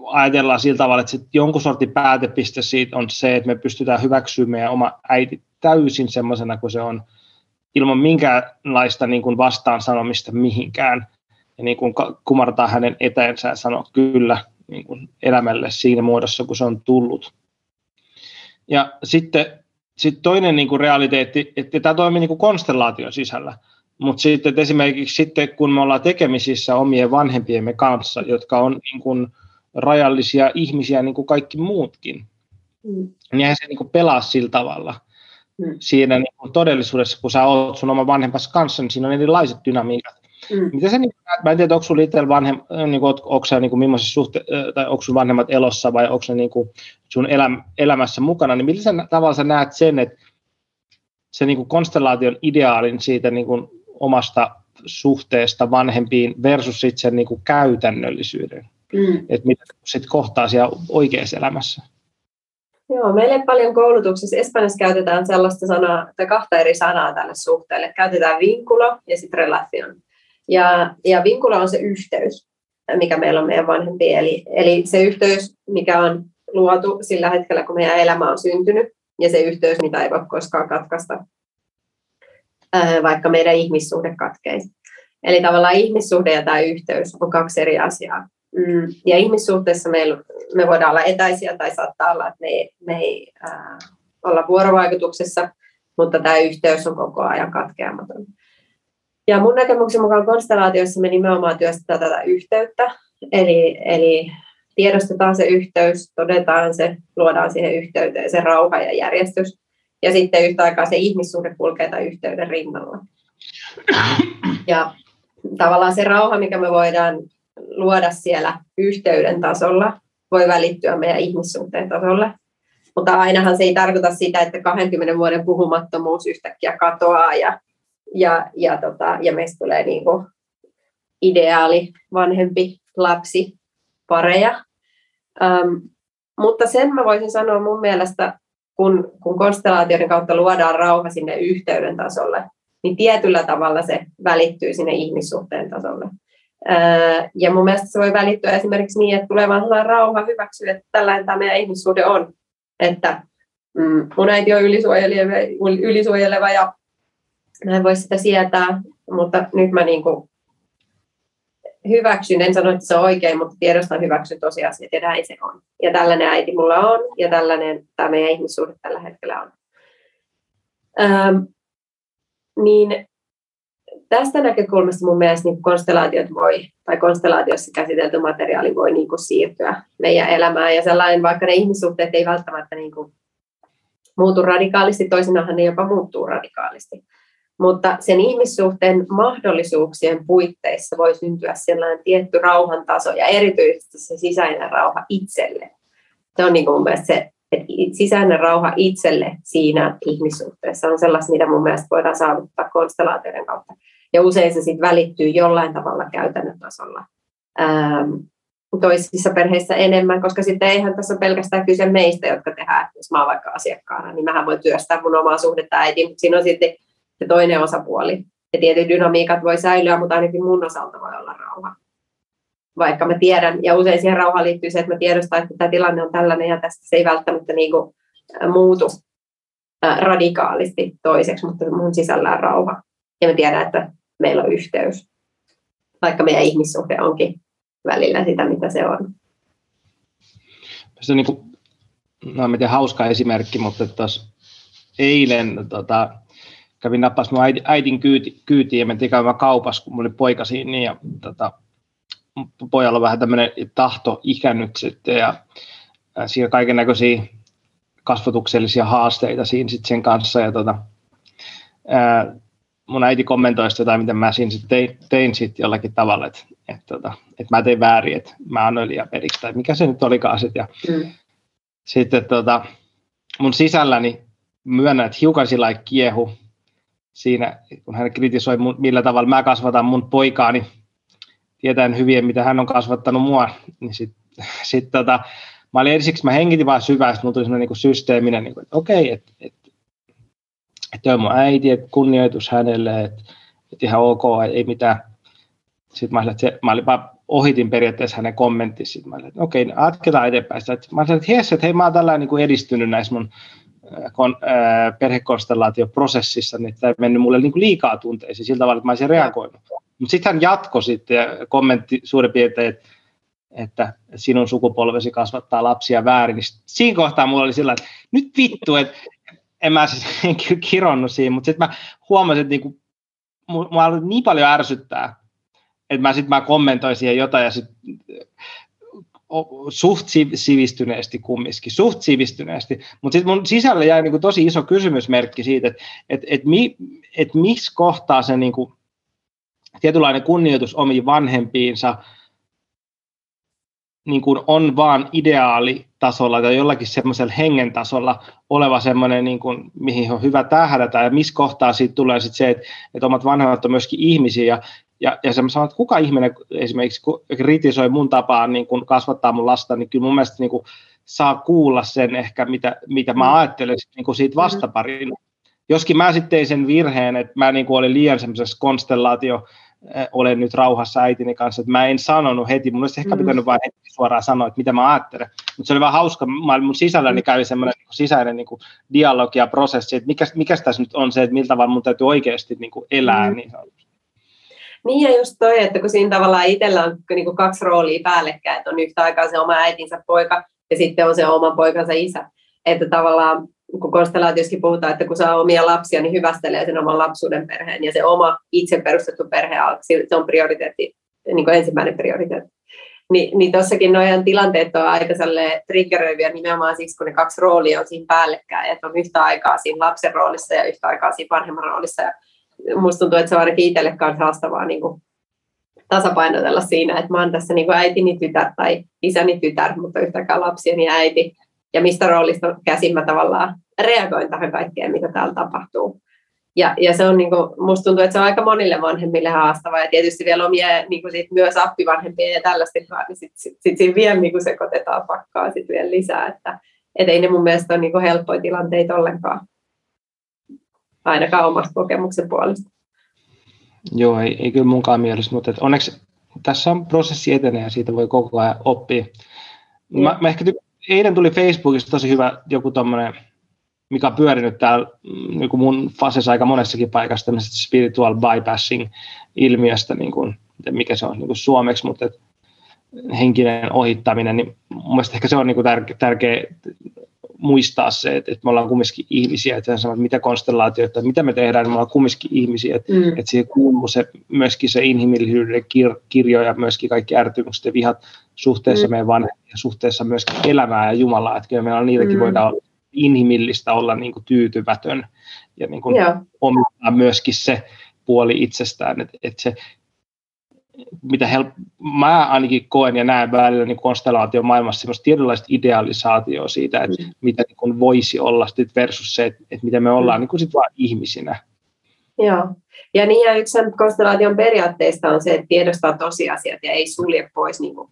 ajatellaan sillä tavalla, että sit jonkun sortin päätepiste siitä on se, että me pystytään hyväksymään meidän oma äiti täysin semmoisena kuin se on, ilman minkäänlaista niin kuin vastaan sanomista mihinkään, ja niin kuin kumartaa hänen eteensä ja sanoa kyllä niin kuin elämälle siinä muodossa, kun se on tullut. Ja sitten sit toinen niin kuin realiteetti, että tämä toimii niin kuin konstellaation sisällä, mutta sitten esimerkiksi sitten, kun me ollaan tekemisissä omien vanhempiemme kanssa, jotka on niin kuin rajallisia ihmisiä niin kuin kaikki muutkin, mm. niin eihän se niin kuin pelaa sillä tavalla. Mm. Siinä niin kuin todellisuudessa, kun sä oot sun oman vanhempas kanssa, niin siinä on erilaiset dynamiikat. Mm. Mitä sä, niin, mä en tiedä, onko sulla itsellä vanhem, niin kuin, onko sä, niin kuin, suhte, tai onko sun vanhemmat elossa vai onko ne niin kuin, sun eläm, elämässä mukana, niin millä tavalla sä näet sen, että se niin kuin konstellaation ideaalin siitä niin kuin, omasta suhteesta vanhempiin versus sen niin kuin käytännöllisyyden, mm. että mitä sitten kohtaa siellä oikeassa elämässä. Joo, meille paljon koulutuksessa Espanjassa käytetään sellaista sanaa, tai kahta eri sanaa tälle suhteelle. Käytetään vinkulo ja sitten relation. Ja, ja vinkulo on se yhteys, mikä meillä on meidän vanhempiin. Eli, eli se yhteys, mikä on luotu sillä hetkellä, kun meidän elämä on syntynyt, ja se yhteys, mitä ei voi koskaan katkaista vaikka meidän ihmissuhde katkeisi. Eli tavallaan ihmissuhde ja tämä yhteys on kaksi eri asiaa. Mm, ja ihmissuhteessa me, me voidaan olla etäisiä tai saattaa olla, että me ei, me ei äh, olla vuorovaikutuksessa, mutta tämä yhteys on koko ajan katkeamaton. Ja mun näkemyksen mukaan konstellaatioissa me nimenomaan työstetään tätä yhteyttä, eli, eli tiedostetaan se yhteys, todetaan se, luodaan siihen yhteyteen se rauha ja järjestys, ja sitten yhtä aikaa se ihmissuhde kulkee tämän yhteyden rinnalla. Ja tavallaan se rauha, mikä me voidaan luoda siellä yhteyden tasolla, voi välittyä meidän ihmissuhteen tasolle. Mutta ainahan se ei tarkoita sitä, että 20 vuoden puhumattomuus yhtäkkiä katoaa ja, ja, ja, tota, ja meistä tulee niin kuin ideaali vanhempi lapsi pareja. Um, mutta sen mä voisin sanoa mun mielestä kun, kun konstellaatioiden kautta luodaan rauha sinne yhteyden tasolle, niin tietyllä tavalla se välittyy sinne ihmissuhteen tasolle. Ja mun mielestä se voi välittyä esimerkiksi niin, että tulee vaan sellainen rauha hyväksyä, että tällainen tämä meidän ihmissuhde on. Että mm, mun äiti on ylisuojeleva, ylisuojeleva ja mä en voi sitä sietää, mutta nyt mä niin kuin hyväksyn, en sano, että se on oikein, mutta tiedostan hyväksyn tosiasiat ja näin se on. Ja tällainen äiti mulla on ja tällainen tämä meidän ihmissuhde tällä hetkellä on. Ähm, niin tästä näkökulmasta mun mielestä niin konstellaatiot voi, tai konstellaatiossa käsitelty materiaali voi niin kuin siirtyä meidän elämään. Ja sellainen, vaikka ne ihmissuhteet ei välttämättä niin kuin muutu radikaalisti, toisinahan ne jopa muuttuu radikaalisti. Mutta sen ihmissuhteen mahdollisuuksien puitteissa voi syntyä sellainen tietty rauhan taso ja erityisesti se sisäinen rauha itselle. Se on niin kuin mun se, että sisäinen rauha itselle siinä ihmissuhteessa on sellaista, mitä mun mielestä voidaan saavuttaa konstellaatioiden kautta. Ja usein se sitten välittyy jollain tavalla käytännön tasolla. Ähm, toisissa perheissä enemmän, koska sitten eihän tässä ole pelkästään kyse meistä, jotka tehdään, jos mä oon vaikka asiakkaana, niin mähän voin työstää mun omaa suhdetta äitiin, mutta siinä on sitten se toinen osapuoli. Ja tietyt dynamiikat voi säilyä, mutta ainakin mun osalta voi olla rauha. Vaikka mä tiedän, ja usein siihen rauhaan liittyy se, että mä tiedostan, että tämä tilanne on tällainen ja tästä se ei välttämättä niin kuin muutu radikaalisti toiseksi, mutta mun sisällä on rauha. Ja mä tiedän, että meillä on yhteys, vaikka meidän ihmissuhde onkin välillä sitä, mitä se on. Se on niin kuin, no, miten hauska esimerkki, mutta tuossa eilen tota, kävin nappas mun äidin, äidin kyyti, kyytiin ja mentiin käymään kaupassa, kun mulla oli poika siinä, niin, ja tota, pojalla on vähän tämmöinen tahto ikännyt sitten, ja ää, siinä kaiken näköisiä kasvatuksellisia haasteita siinä sitten sen kanssa, ja tota, ää, mun äiti kommentoi jotain, mitä mä siinä sitten tein, tein sit jollakin tavalla, että et, tota, et mä tein väärin, että mä annoin liian periksi, tai mikä se nyt olikaan sit, ja mm. sitten tota, mun sisälläni myönnän, että hiukan sillä kiehu, siinä, kun hän kritisoi, mun, millä tavalla mä kasvatan mun poikaani, tietäen hyvin, mitä hän on kasvattanut mua, niin sitten *laughs* sit tota, mä olin ensiksi, mä hengitin vaan syvään, sitten tuli semmoinen niin systeeminen, niin kuin, että okei, että et, et, on mun äiti, että kunnioitus hänelle, että et ihan ok, ei mitään. Sitten mä olin, se, mä olin vaan ohitin periaatteessa hänen kommentti, sitten mä olin, että okei, jatketaan eteenpäin. Sitten mä olin, että että hei, mä oon tällä niin kuin edistynyt näissä mun kon, äh, perhekonstellaatioprosessissa, niin tämä ei mennyt mulle niin kuin liikaa tunteisiin sillä tavalla, että mä olisin reagoinut. Mutta sitten hän jatkoi sitten ja kommentti suurin piirtein, että, että sinun sukupolvesi kasvattaa lapsia väärin. Niin siinä kohtaa mulla oli sillä että nyt vittu, että en mä siis *laughs* kironnut siinä, mutta sitten mä huomasin, että niinku, mua oli niin paljon ärsyttää, että mä sitten mä kommentoin siihen jotain ja sitten suht sivistyneesti kumminkin, suht sivistyneesti, mutta sitten mun sisällä jäi niinku tosi iso kysymysmerkki siitä, että et, et mi, et missä kohtaa se niinku, tietynlainen kunnioitus omiin vanhempiinsa niin kuin on vaan ideaalitasolla tai jollakin semmoisella hengen tasolla oleva semmoinen, niin kuin, mihin on hyvä tähdätä ja missä kohtaa siitä tulee sit se, että, että omat vanhemmat on myöskin ihmisiä. Ja, ja, ja se että kuka ihminen esimerkiksi kritisoi mun tapaa niin kun kasvattaa mun lasta, niin kyllä mun mielestä niin saa kuulla sen ehkä, mitä, mitä mä mm. ajattelen niin kuin siitä mm-hmm. vastaparina. Joskin mä sitten tein sen virheen, että mä niin olin liian semmoisessa konstellaatio, olen nyt rauhassa äitini kanssa, että mä en sanonut heti, mun olisi ehkä mm. pitänyt vain heti suoraan sanoa, että mitä mä ajattelen, mutta se oli vähän hauska, mä, mun sisälläni mm. kävi semmoinen niin sisäinen niin kuin dialogi ja prosessi, että mikä, mikä tässä nyt on se, että miltä vaan mun täytyy oikeasti niin kuin elää, mm. niin niin ja just toi, että kun siinä tavallaan itsellä on niin kuin kaksi roolia päällekkäin, että on yhtä aikaa se oma äitinsä poika ja sitten on se oman poikansa isä. Että tavallaan kun konstellaatioskin puhutaan, että kun saa omia lapsia, niin hyvästelee sen oman lapsuuden perheen ja se oma itse perustettu perhe, se on prioriteetti, niin kuin ensimmäinen prioriteetti. Ni, niin tuossakin noin tilanteet on aika triggeröiviä nimenomaan siksi, kun ne kaksi roolia on siinä päällekkäin, että on yhtä aikaa siinä lapsen roolissa ja yhtä aikaa siinä vanhemman roolissa. Ja musta tuntuu, että se on ainakin itselle kanssa haastavaa niin kuin tasapainotella siinä, että mä oon tässä niin kuin äitini tytär tai isäni tytär, mutta yhtäkään lapsieni äiti. Ja mistä roolista käsin mä tavallaan reagoin tähän kaikkeen, mitä täällä tapahtuu. Ja, ja se on, niin kuin, musta tuntuu, että se on aika monille vanhemmille haastavaa. Ja tietysti vielä omia niin kuin sit myös appivanhempia ja tällaista, niin sitten sit, sit siinä vielä niin kuin sekoitetaan pakkaa sit vielä lisää. Että et ei ne mun mielestä ole niin kuin helppoja tilanteita ollenkaan ainakaan omasta kokemuksen puolesta. Joo, ei, ei kyllä munkaan mielestä, mutta onneksi tässä on prosessi etenee ja siitä voi koko ajan oppia. Mä, mä ehkä ty- eilen tuli Facebookista tosi hyvä joku tommonen, mikä on pyörinyt täällä niin kuin mun fasessa aika monessakin paikassa, tämmöisestä spiritual bypassing-ilmiöstä, niin kuin, mikä se on niin kuin suomeksi, mutta henkinen ohittaminen, niin mun mielestä ehkä se on niin kuin tärkeä, tärkeä muistaa se, että, että me ollaan kumminkin ihmisiä, että, että mitä konstellaatioita, mitä me tehdään, niin me ollaan kumminkin ihmisiä, että, mm. että siihen kuuluu se, myöskin se inhimillisyyden kir- kirjo ja myöskin kaikki ärtymykset ja vihat suhteessa mm. meidän vanhempiin ja suhteessa myöskin elämää ja Jumalaa, että kyllä meillä on niitäkin mm. voidaan olla inhimillistä olla niin kuin tyytymätön ja niin kuin omistaa myöskin se puoli itsestään, että, että se mitä help, mä ainakin koen ja näen välillä niin konstellaatio maailmassa semmoista tietynlaista idealisaatioa siitä, että mm. mitä niin kuin voisi olla versus se, että, että mitä me ollaan mm. niin kuin sit vaan ihmisinä. Joo. Ja niin ja yksi konstellaation periaatteista on se, että tiedostaa tosiasiat ja ei sulje pois niin kuin,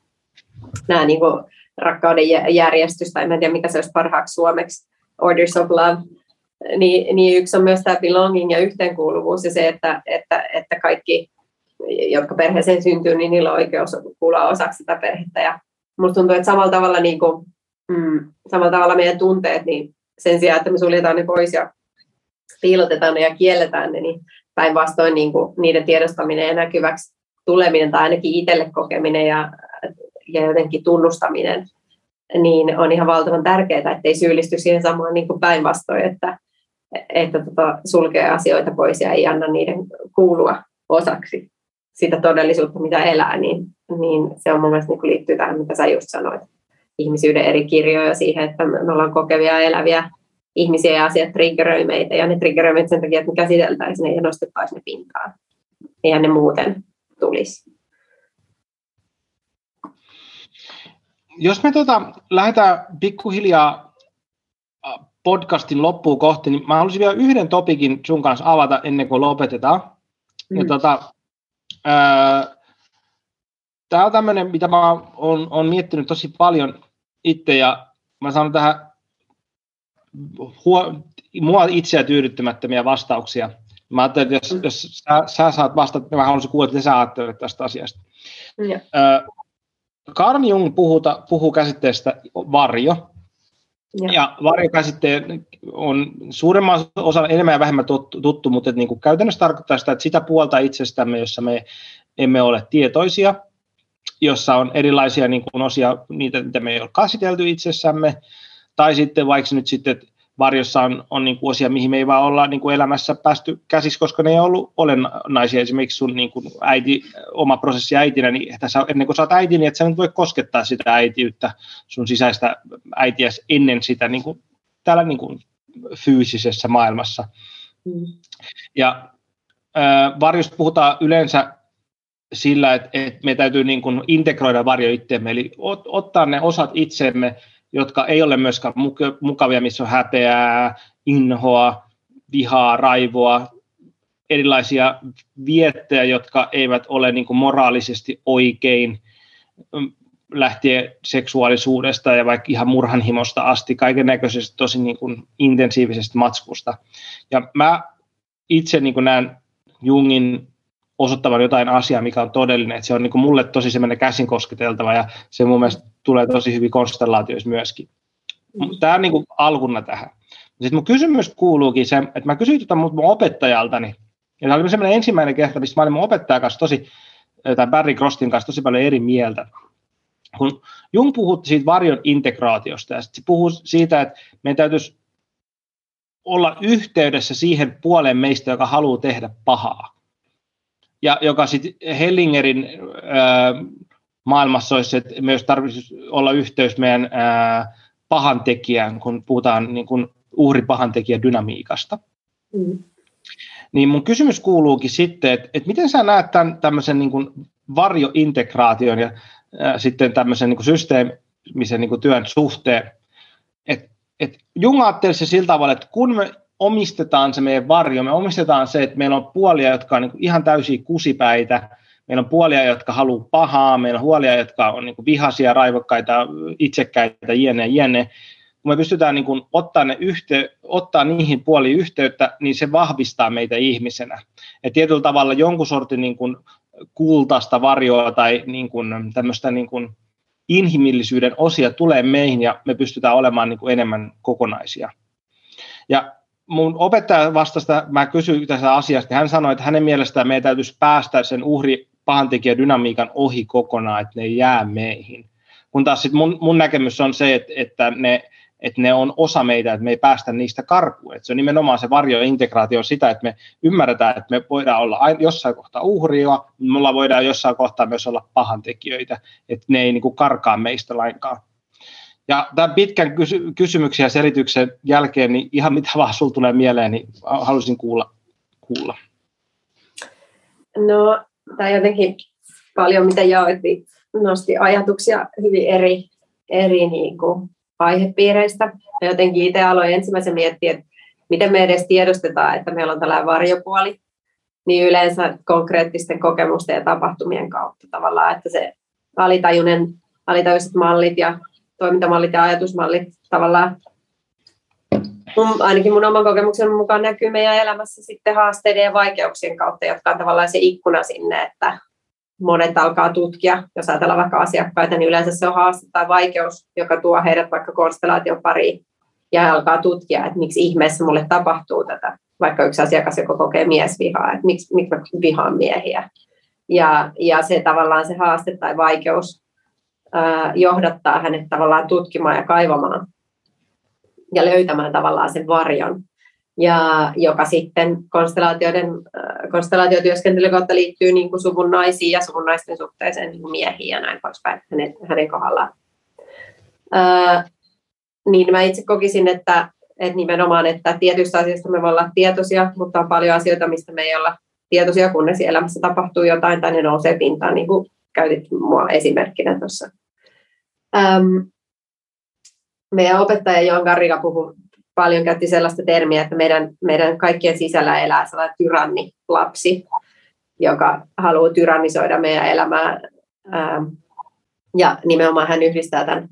nämä niin kuin, rakkauden järjestys, tai en tiedä mikä se olisi parhaaksi suomeksi, Orders of Love, niin, niin yksi on myös tämä belonging ja yhteenkuuluvuus ja se, että, että, että kaikki jotka perheeseen syntyy, niin niillä on oikeus kuulla osaksi sitä perhettä. Ja musta tuntuu, että samalla tavalla, niin kuin, mm, samalla tavalla meidän tunteet, niin sen sijaan, että me suljetaan ne pois ja piilotetaan ne ja kielletään ne, niin päinvastoin niin niiden tiedostaminen ja näkyväksi tuleminen tai ainakin itselle kokeminen ja, ja jotenkin tunnustaminen, niin on ihan valtavan tärkeää, ettei syyllisty siihen samaan niin päinvastoin, että, että tota, sulkee asioita pois ja ei anna niiden kuulua osaksi sitä todellisuutta, mitä elää, niin, niin se on mun mielestä niin liittyy tähän, mitä sä just sanoit, ihmisyyden eri kirjoja siihen, että me ollaan kokevia eläviä ihmisiä ja asiat triggeröi meitä, ja ne triggeröi meitä sen takia, että me käsiteltäisiin ne ja nostettaisiin ne pintaan. Eihän ne muuten tulisi. Jos me tota, lähdetään pikkuhiljaa podcastin loppuun kohti, niin mä haluaisin vielä yhden topikin sun kanssa avata ennen kuin lopetetaan. Mm. Ja tota, Tämä on tämmöinen, mitä mä oon, oon miettinyt tosi paljon itse, ja mä sanon tähän huo, mua itseä tyydyttämättömiä vastauksia. Mä ajattelin, että jos, mm. jos sä, sä saat vastata, niin mä haluaisin kuulla, että sä ajattelet tästä asiasta. Mm. Carl Jung puhuta, puhuu käsitteestä varjo, ja, ja varjokäsite on suuremman osan enemmän ja vähemmän tuttu, tuttu mutta niin kuin käytännössä tarkoittaa sitä, että sitä puolta itsestämme, jossa me emme ole tietoisia, jossa on erilaisia niin kuin osia, niitä, mitä me ei ole käsitelty itsessämme, tai sitten vaikka nyt sitten, varjossa on, on niin kuin osia, mihin me ei vaan olla niin kuin elämässä päästy käsiksi, koska ne ei ollut olennaisia. Esimerkiksi sun niin kuin äiti, oma prosessi äitinä, niin tässä, ennen kuin sä oot äiti, niin et sä nyt voi koskettaa sitä äitiyttä, sun sisäistä äitiä ennen sitä niin kuin, täällä niin kuin fyysisessä maailmassa. Mm. Ja äh, varjosta puhutaan yleensä sillä, että, että me täytyy niin kuin integroida varjo itseemme, eli ot, ottaa ne osat itsemme, jotka ei ole myöskään mukavia, missä on häpeää, inhoa, vihaa, raivoa, erilaisia viettejä, jotka eivät ole niin kuin moraalisesti oikein, mm, lähtien seksuaalisuudesta ja vaikka ihan murhanhimosta asti, kaiken näköisestä tosi niin kuin intensiivisestä matskusta. Ja mä itse niin kuin näen Jungin osoittavan jotain asiaa, mikä on todellinen. Että se on niin kuin mulle tosi semmoinen käsin kosketeltava ja se mun mielestä tulee tosi hyvin konstellaatioissa myöskin. Tämä on niin kuin alkuna tähän. Sitten mun kysymys kuuluukin se, että mä kysyin tuota mun opettajaltani, ja tämä oli semmoinen ensimmäinen kerta, missä mä olin mun opettajan kanssa tosi, tai Barry Crostin kanssa tosi paljon eri mieltä. Kun Jung puhutti siitä varjon integraatiosta, ja sitten se puhuu siitä, että meidän täytyisi olla yhteydessä siihen puoleen meistä, joka haluaa tehdä pahaa ja joka sitten Hellingerin ää, maailmassa olisi, että myös tarvitsisi olla yhteys meidän ää, pahantekijään, kun puhutaan niin kuin uhripahantekijän dynamiikasta. Mm. Niin mun kysymys kuuluukin sitten, että, että miten sä näet tämän tämmöisen niin kuin varjointegraation ja ää, sitten tämmöisen niin kuin systeemisen niin kuin työn suhteen, että et Jung ajatteli se sillä tavalla, että kun me omistetaan se meidän varjo, me omistetaan se, että meillä on puolia, jotka on niin ihan täysiä kusipäitä, meillä on puolia, jotka haluaa pahaa, meillä on huolia, jotka on niin vihaisia, raivokkaita, itsekkäitä, jene, jene. Kun me pystytään niin kuin ottaa, ne yhtey- ottaa niihin puoliin yhteyttä, niin se vahvistaa meitä ihmisenä. Et tietyllä tavalla jonkun sortin niin kuin kultaista varjoa tai niin kuin tämmöistä niin kuin inhimillisyyden osia tulee meihin ja me pystytään olemaan niin kuin enemmän kokonaisia. Ja mun opettaja vastasta, mä kysyin tästä asiasta, hän sanoi, että hänen mielestään meidän täytyisi päästä sen uhri pahantekijän dynamiikan ohi kokonaan, että ne jää meihin. Kun taas sit mun, mun näkemys on se, että, että, ne, että ne on osa meitä, että me ei päästä niistä karkuun. Että se on nimenomaan se varjointegraatio sitä, että me ymmärretään, että me voidaan olla jossain kohtaa uhria, mulla voidaan jossain kohtaa myös olla pahantekijöitä, että ne ei niin kuin karkaa meistä lainkaan. Ja tämän pitkän kysy- kysymyksen ja selityksen jälkeen, niin ihan mitä vaan sinulla tulee mieleen, niin haluaisin kuulla. kuulla. No, tämä jotenkin paljon, mitä jaoit, niin nosti ajatuksia hyvin eri, eri niin kuin aihepiireistä. Ja jotenkin itse aloin ensimmäisen miettiä, että miten me edes tiedostetaan, että meillä on tällainen varjopuoli, niin yleensä konkreettisten kokemusten ja tapahtumien kautta tavallaan, että se alitajunen, alitajuiset mallit ja toimintamallit ja ajatusmallit tavallaan mun, ainakin mun oman kokemuksen mukaan näkyy meidän elämässä sitten haasteiden ja vaikeuksien kautta, jotka on tavallaan se ikkuna sinne, että monet alkaa tutkia, jos ajatellaan vaikka asiakkaita, niin yleensä se on haaste tai vaikeus, joka tuo heidät vaikka konstellaation pariin ja alkaa tutkia, että miksi ihmeessä mulle tapahtuu tätä. Vaikka yksi asiakas, joka kokee miesvihaa, että miksi, miksi mä vihaan miehiä. Ja, ja se tavallaan se haaste tai vaikeus johdattaa hänet tavallaan tutkimaan ja kaivamaan ja löytämään tavallaan sen varjon, ja joka sitten konstellaatioiden, konstellaatiotyöskentelyn kautta liittyy niin kuin suvun naisiin ja suvun naisten suhteeseen niin miehiin ja näin poispäin hänen, hänen kohdallaan. Ää, niin mä itse kokisin, että, että nimenomaan, että tietyistä asioista me voimme olla tietoisia, mutta on paljon asioita, mistä me ei olla tietoisia, kunnes elämässä tapahtuu jotain tai ne nousee pintaan, niin kuin käytit mua esimerkkinä tuossa. Meidän opettaja Joan Garriga puhui paljon käytti sellaista termiä, että meidän, meidän kaikkien sisällä elää sellainen tyrannilapsi, joka haluaa tyrannisoida meidän elämää. Ja nimenomaan hän yhdistää tämän,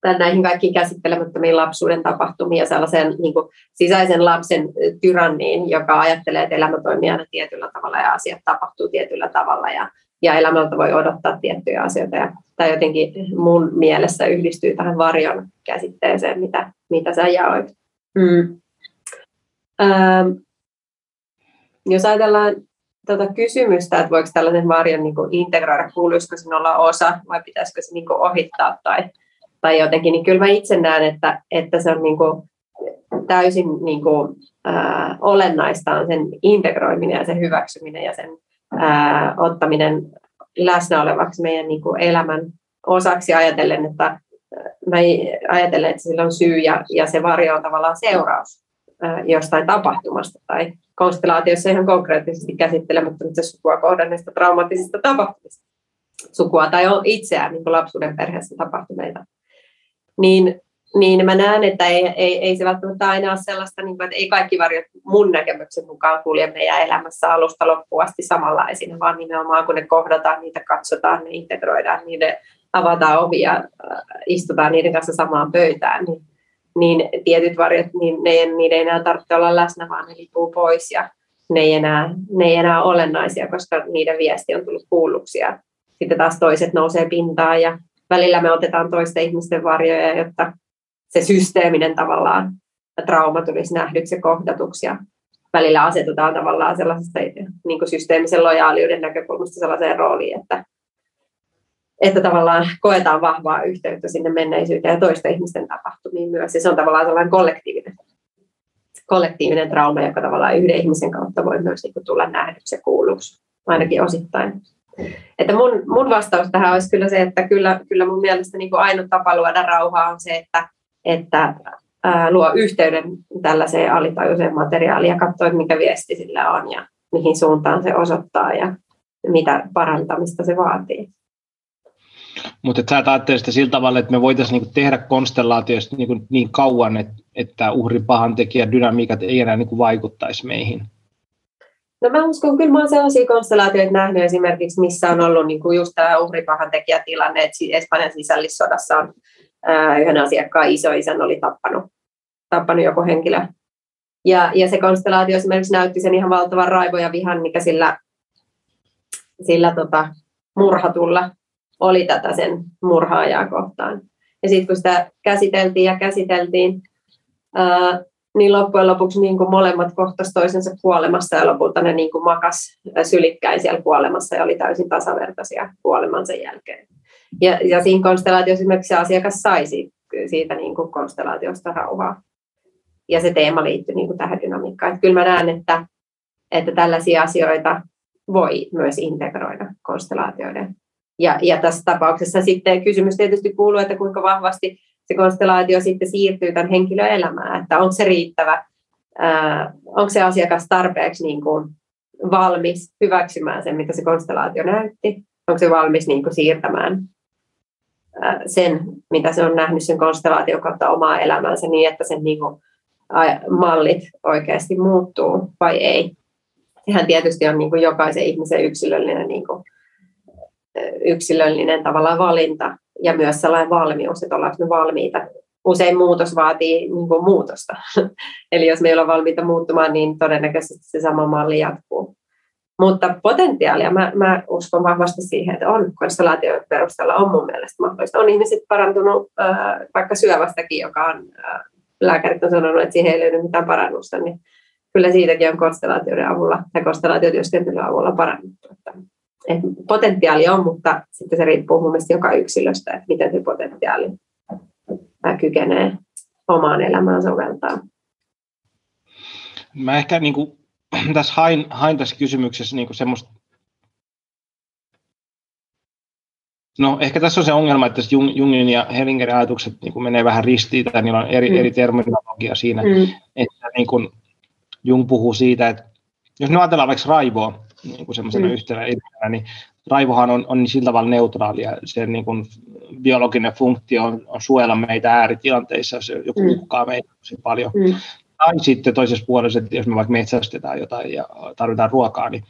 tämän näihin kaikkiin käsittelemättömiin lapsuuden tapahtumiin ja sellaisen niin kuin sisäisen lapsen tyranniin, joka ajattelee, että elämä toimii aina tietyllä tavalla ja asiat tapahtuu tietyllä tavalla ja, ja elämältä voi odottaa tiettyjä asioita. Ja tämä jotenkin mun mielessä yhdistyy tähän varjon käsitteeseen, mitä, mitä sä jaoit. Mm. Ähm, jos ajatellaan tuota kysymystä, että voiko tällainen varjon niin integroida, kuuluisiko sen olla osa vai pitäisikö se niin kuin ohittaa tai, tai jotenkin, niin kyllä mä itse näen, että, että se on niin kuin täysin niin kuin, äh, olennaista on sen integroiminen ja sen hyväksyminen ja sen äh, ottaminen läsnä olevaksi meidän niin kuin elämän osaksi ajatellen, että mä ajattelen, että sillä on syy ja, ja se varjo on tavallaan seuraus jostain tapahtumasta tai konstellaatiossa ihan konkreettisesti käsittelemättä sukua kohdanneista traumaattisista tapahtumista, sukua tai on itseään niin kuin lapsuuden perheessä tapahtuneita. Niin, niin mä näen, että ei, ei, ei se välttämättä aina ole sellaista, niin kuin, että ei kaikki varjot mun näkemyksen mukaan kulje meidän elämässä alusta loppuun asti samanlaisina, vaan nimenomaan kun ne kohdataan, niitä katsotaan, ne integroidaan, niiden avataan ovi ja äh, istutaan niiden kanssa samaan pöytään, niin, niin tietyt varjot, niin ne, niiden ei enää tarvitse olla läsnä, vaan ne lipuu pois ja ne ei, enää, ne ei enää olennaisia, koska niiden viesti on tullut kuulluksi ja sitten taas toiset nousee pintaan ja välillä me otetaan toisten ihmisten varjoja, jotta se systeeminen tavallaan trauma tulisi nähdyksi ja kohdatuksi ja välillä asetutaan tavallaan sellaisesta niin kuin systeemisen lojaaliuden näkökulmasta sellaiseen rooliin, että että tavallaan koetaan vahvaa yhteyttä sinne menneisyyteen ja toisten ihmisten tapahtumiin myös. Ja se on tavallaan sellainen kollektiivinen, kollektiivinen trauma, joka tavallaan yhden ihmisen kautta voi myös niin kuin tulla nähdyksi ja kuulluksi, ainakin osittain. Että mun, mun vastaus tähän olisi kyllä se, että kyllä, kyllä mun mielestä niin kuin ainut tapa luoda rauhaa on se, että, että ää, luo yhteyden tällaiseen alitajuiseen materiaaliin ja katsoo, mikä viesti sillä on ja mihin suuntaan se osoittaa ja mitä parantamista se vaatii. Mutta sä ajattelet sitä sillä tavalla, että me voitaisiin niinku tehdä konstellaatioista niinku niin kauan, että, että uhrin pahan tekijä dynamiikat ei enää niinku vaikuttaisi meihin. No mä uskon, kyllä mä olen sellaisia konstellaatioita nähnyt esimerkiksi, missä on ollut niin kuin just tämä uhripahan tekijätilanne, että Espanjan sisällissodassa on yhden asiakkaan isoisän oli tappanut, tappanut joku henkilö. Ja, ja se konstellaatio esimerkiksi näytti sen ihan valtavan raivo ja vihan, mikä sillä, sillä tota, murhatulla oli tätä sen murhaajaa kohtaan. Ja sitten kun sitä käsiteltiin ja käsiteltiin, ää, niin loppujen lopuksi niin kuin molemmat kohtasivat toisensa kuolemassa ja lopulta ne niin kuin makas sylikkäin siellä kuolemassa ja oli täysin tasavertaisia kuolemansa jälkeen. Ja, ja siinä konstellaatiossa esimerkiksi se asiakas sai siitä, siitä niin kuin konstellaatiosta rauhaa. Ja se teema liittyy niin kuin tähän dynamiikkaan. Että kyllä mä näen, että, että tällaisia asioita voi myös integroida konstellaatioiden ja, ja tässä tapauksessa sitten kysymys tietysti kuuluu, että kuinka vahvasti se konstellaatio sitten siirtyy tämän henkilön elämään, että onko se riittävä, ää, onko se asiakas tarpeeksi niin kuin valmis hyväksymään sen, mitä se konstellaatio näytti, onko se valmis niin kuin siirtämään ää, sen, mitä se on nähnyt sen konstellaation kautta omaa elämäänsä niin, että sen niin kuin, mallit oikeasti muuttuu vai ei. Sehän tietysti on niin kuin jokaisen ihmisen yksilöllinen niin kuin yksilöllinen tavallaan valinta ja myös sellainen valmius, että ollaanko me valmiita. Usein muutos vaatii niin kuin muutosta. *laughs* Eli jos me ei ole valmiita muuttumaan, niin todennäköisesti se sama malli jatkuu. Mutta potentiaalia, mä, mä uskon vahvasti siihen, että on konstellaation perusteella on mun mielestä mahdollista. On ihmiset parantunut äh, vaikka syövästäkin, joka on, äh, lääkärit on sanonut, että siihen ei löydy mitään parannusta, niin kyllä siitäkin on konstellaatioiden avulla tai konstellaatiotyöskentelyn avulla parannettu. Että että potentiaali on, mutta sitten se riippuu mun mielestä joka yksilöstä, että miten se potentiaali kykenee omaan elämään soveltaa. Mä ehkä niin kuin, *clears throat* tässä hain, hain tässä kysymyksessä niin semmoista No ehkä tässä on se ongelma, että Jung, Jungin ja Hellingerin ajatukset niin kuin menee vähän ristiin, tai niillä on eri, mm. eri terminologia siinä, mm. että niin kuin Jung puhuu siitä, että jos me ajatellaan vaikka raivoa, niin kuin semmoisena mm. yhtenä ilmiönä, niin raivohan on, on niin sillä tavalla neutraalia. Se niin kuin biologinen funktio on, on suojella meitä ääritilanteissa, jos joku mm. uhkaa meitä tosi paljon. Mm. Tai sitten toisessa puolessa, että jos me vaikka metsästetään jotain ja tarvitaan ruokaa, niin,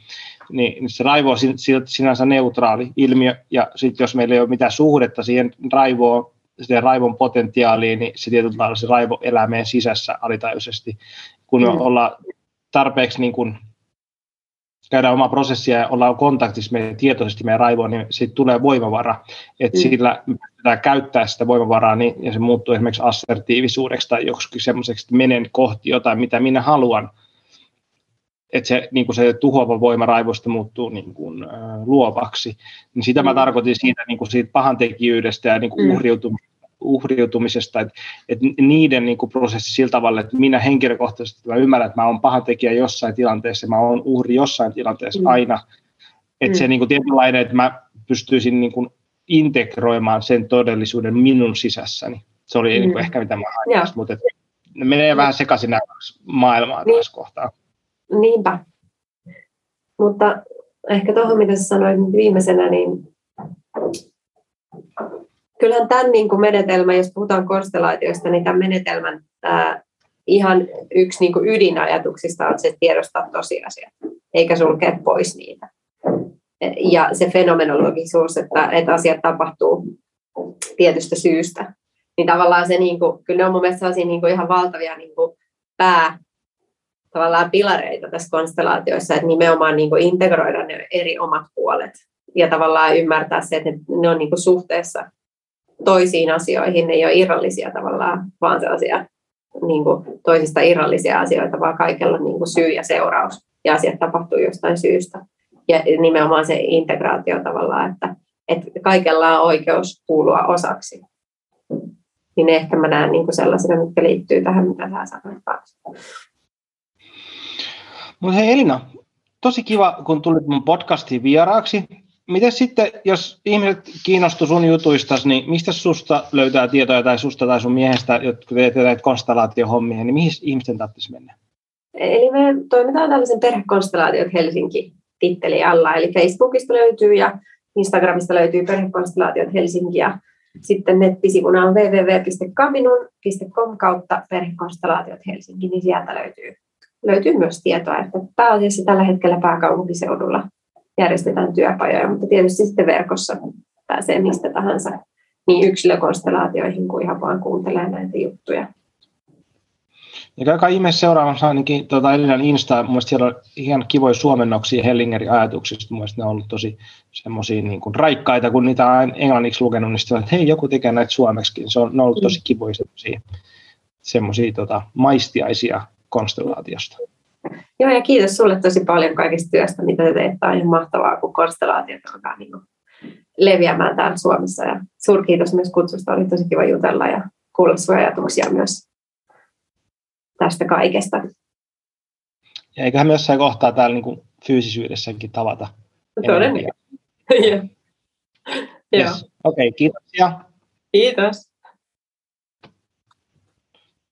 niin, niin se raivo on sinänsä neutraali ilmiö, ja sitten jos meillä ei ole mitään suhdetta siihen raivoon, siihen raivon potentiaaliin, niin se tietyllä tavalla se raivo elää meidän sisässä alitajuisesti. Kun me mm. ollaan tarpeeksi niin kuin käydään omaa prosessia ja ollaan kontaktissa meidän tietoisesti meidän raivoon, niin siitä tulee voimavara. Että mm. sillä pitää käyttää sitä voimavaraa niin, ja se muuttuu esimerkiksi assertiivisuudeksi tai joksikin semmoiseksi, että menen kohti jotain, mitä minä haluan. Että se, niin kuin se tuhoava voima raivosta muuttuu niin kuin, äh, luovaksi. Niin sitä mm. mä tarkoitin siitä, niin kuin siitä pahantekijyydestä ja niin kuin mm uhriutumisesta, että, että niiden niin kuin prosessi sillä tavalla, että minä henkilökohtaisesti mä ymmärrän, että mä olen paha tekijä jossain tilanteessa, mä olen uhri jossain tilanteessa mm. aina, että mm. se niin kuin tietynlainen, että mä pystyisin niin kuin integroimaan sen todellisuuden minun sisässäni. Se oli mm. niin kuin ehkä mitä mä ajattelin, mutta että ne menee mm. vähän sekaisin nämä maailmaa niin. tässä kohtaa. Niinpä. Mutta ehkä tuohon, mitä sä sanoit viimeisenä, niin kyllähän tämän niin kuin menetelmän, jos puhutaan konstellaatioista, niin tämän menetelmän ää, ihan yksi niin kuin ydinajatuksista on se tiedostaa tosiasia, eikä sulkea pois niitä. Ja se fenomenologisuus, että, että asiat tapahtuu tietystä syystä, niin tavallaan se, niin kuin, kyllä ne on mun mielestä niin kuin ihan valtavia niin kuin pää, tavallaan pilareita tässä konstellaatioissa, että nimenomaan niin kuin integroida ne eri omat puolet ja tavallaan ymmärtää se, että ne, ne on niin kuin suhteessa toisiin asioihin, ne ei ole irrallisia tavallaan, vaan sellaisia niin kuin toisista irrallisia asioita, vaan kaikella niin kuin syy ja seuraus, ja asiat tapahtuu jostain syystä. Ja nimenomaan se integraatio tavallaan, että, että kaikella on oikeus kuulua osaksi. Niin ehkä mä näen niin kuin sellaisena, mitkä liittyy tähän, mitä sä sanoit Mutta hei Elina, tosi kiva, kun tulit mun podcastiin vieraaksi miten sitten, jos ihmiset kiinnostuu sun jutuista, niin mistä susta löytää tietoja tai susta tai sun miehestä, jotka teet näitä konstellaatiohommia, niin mihin ihmisten tarvitsisi mennä? Eli me toimitaan tällaisen perhekonstellaatiot Helsinki titteli alla, eli Facebookista löytyy ja Instagramista löytyy perhekonstellaatiot Helsinki. Ja sitten nettisivuna on www.kaminun.com kautta perhekonstellaatiot Helsinki, niin sieltä löytyy, löytyy myös tietoa, että pääasiassa tällä hetkellä pääkaupunkiseudulla järjestetään työpajoja, mutta tietysti sitten verkossa pääsee mistä tahansa niin yksilökonstellaatioihin kuin ihan vaan kuuntelee näitä juttuja. Ja käykää ihmeessä seuraamassa ainakin tuota Elinan Insta, mun siellä on ihan kivoja suomennoksia Hellingerin ajatuksista, mun ne on ollut tosi semmoisia niin kuin raikkaita, kun niitä on englanniksi lukenut, niin sitten että hei, joku tekee näitä suomeksi, se on, ne on ollut tosi kivoja semmoisia, semmoisia tota, maistiaisia konstellaatiosta. Joo, ja kiitos sulle tosi paljon kaikista työstä, mitä te teette. On ihan mahtavaa, kun konstellaatiot alkaa niin leviämään täällä Suomessa. Ja suurkiitos myös kutsusta. Oli tosi kiva jutella ja kuulla sinua ajatuksia myös tästä kaikesta. Ja eiköhän myös jossain kohtaa täällä niin fyysisyydessäkin tavata. Todennäköisesti. *laughs* yes. Okei, okay, kiitoksia. Kiitos.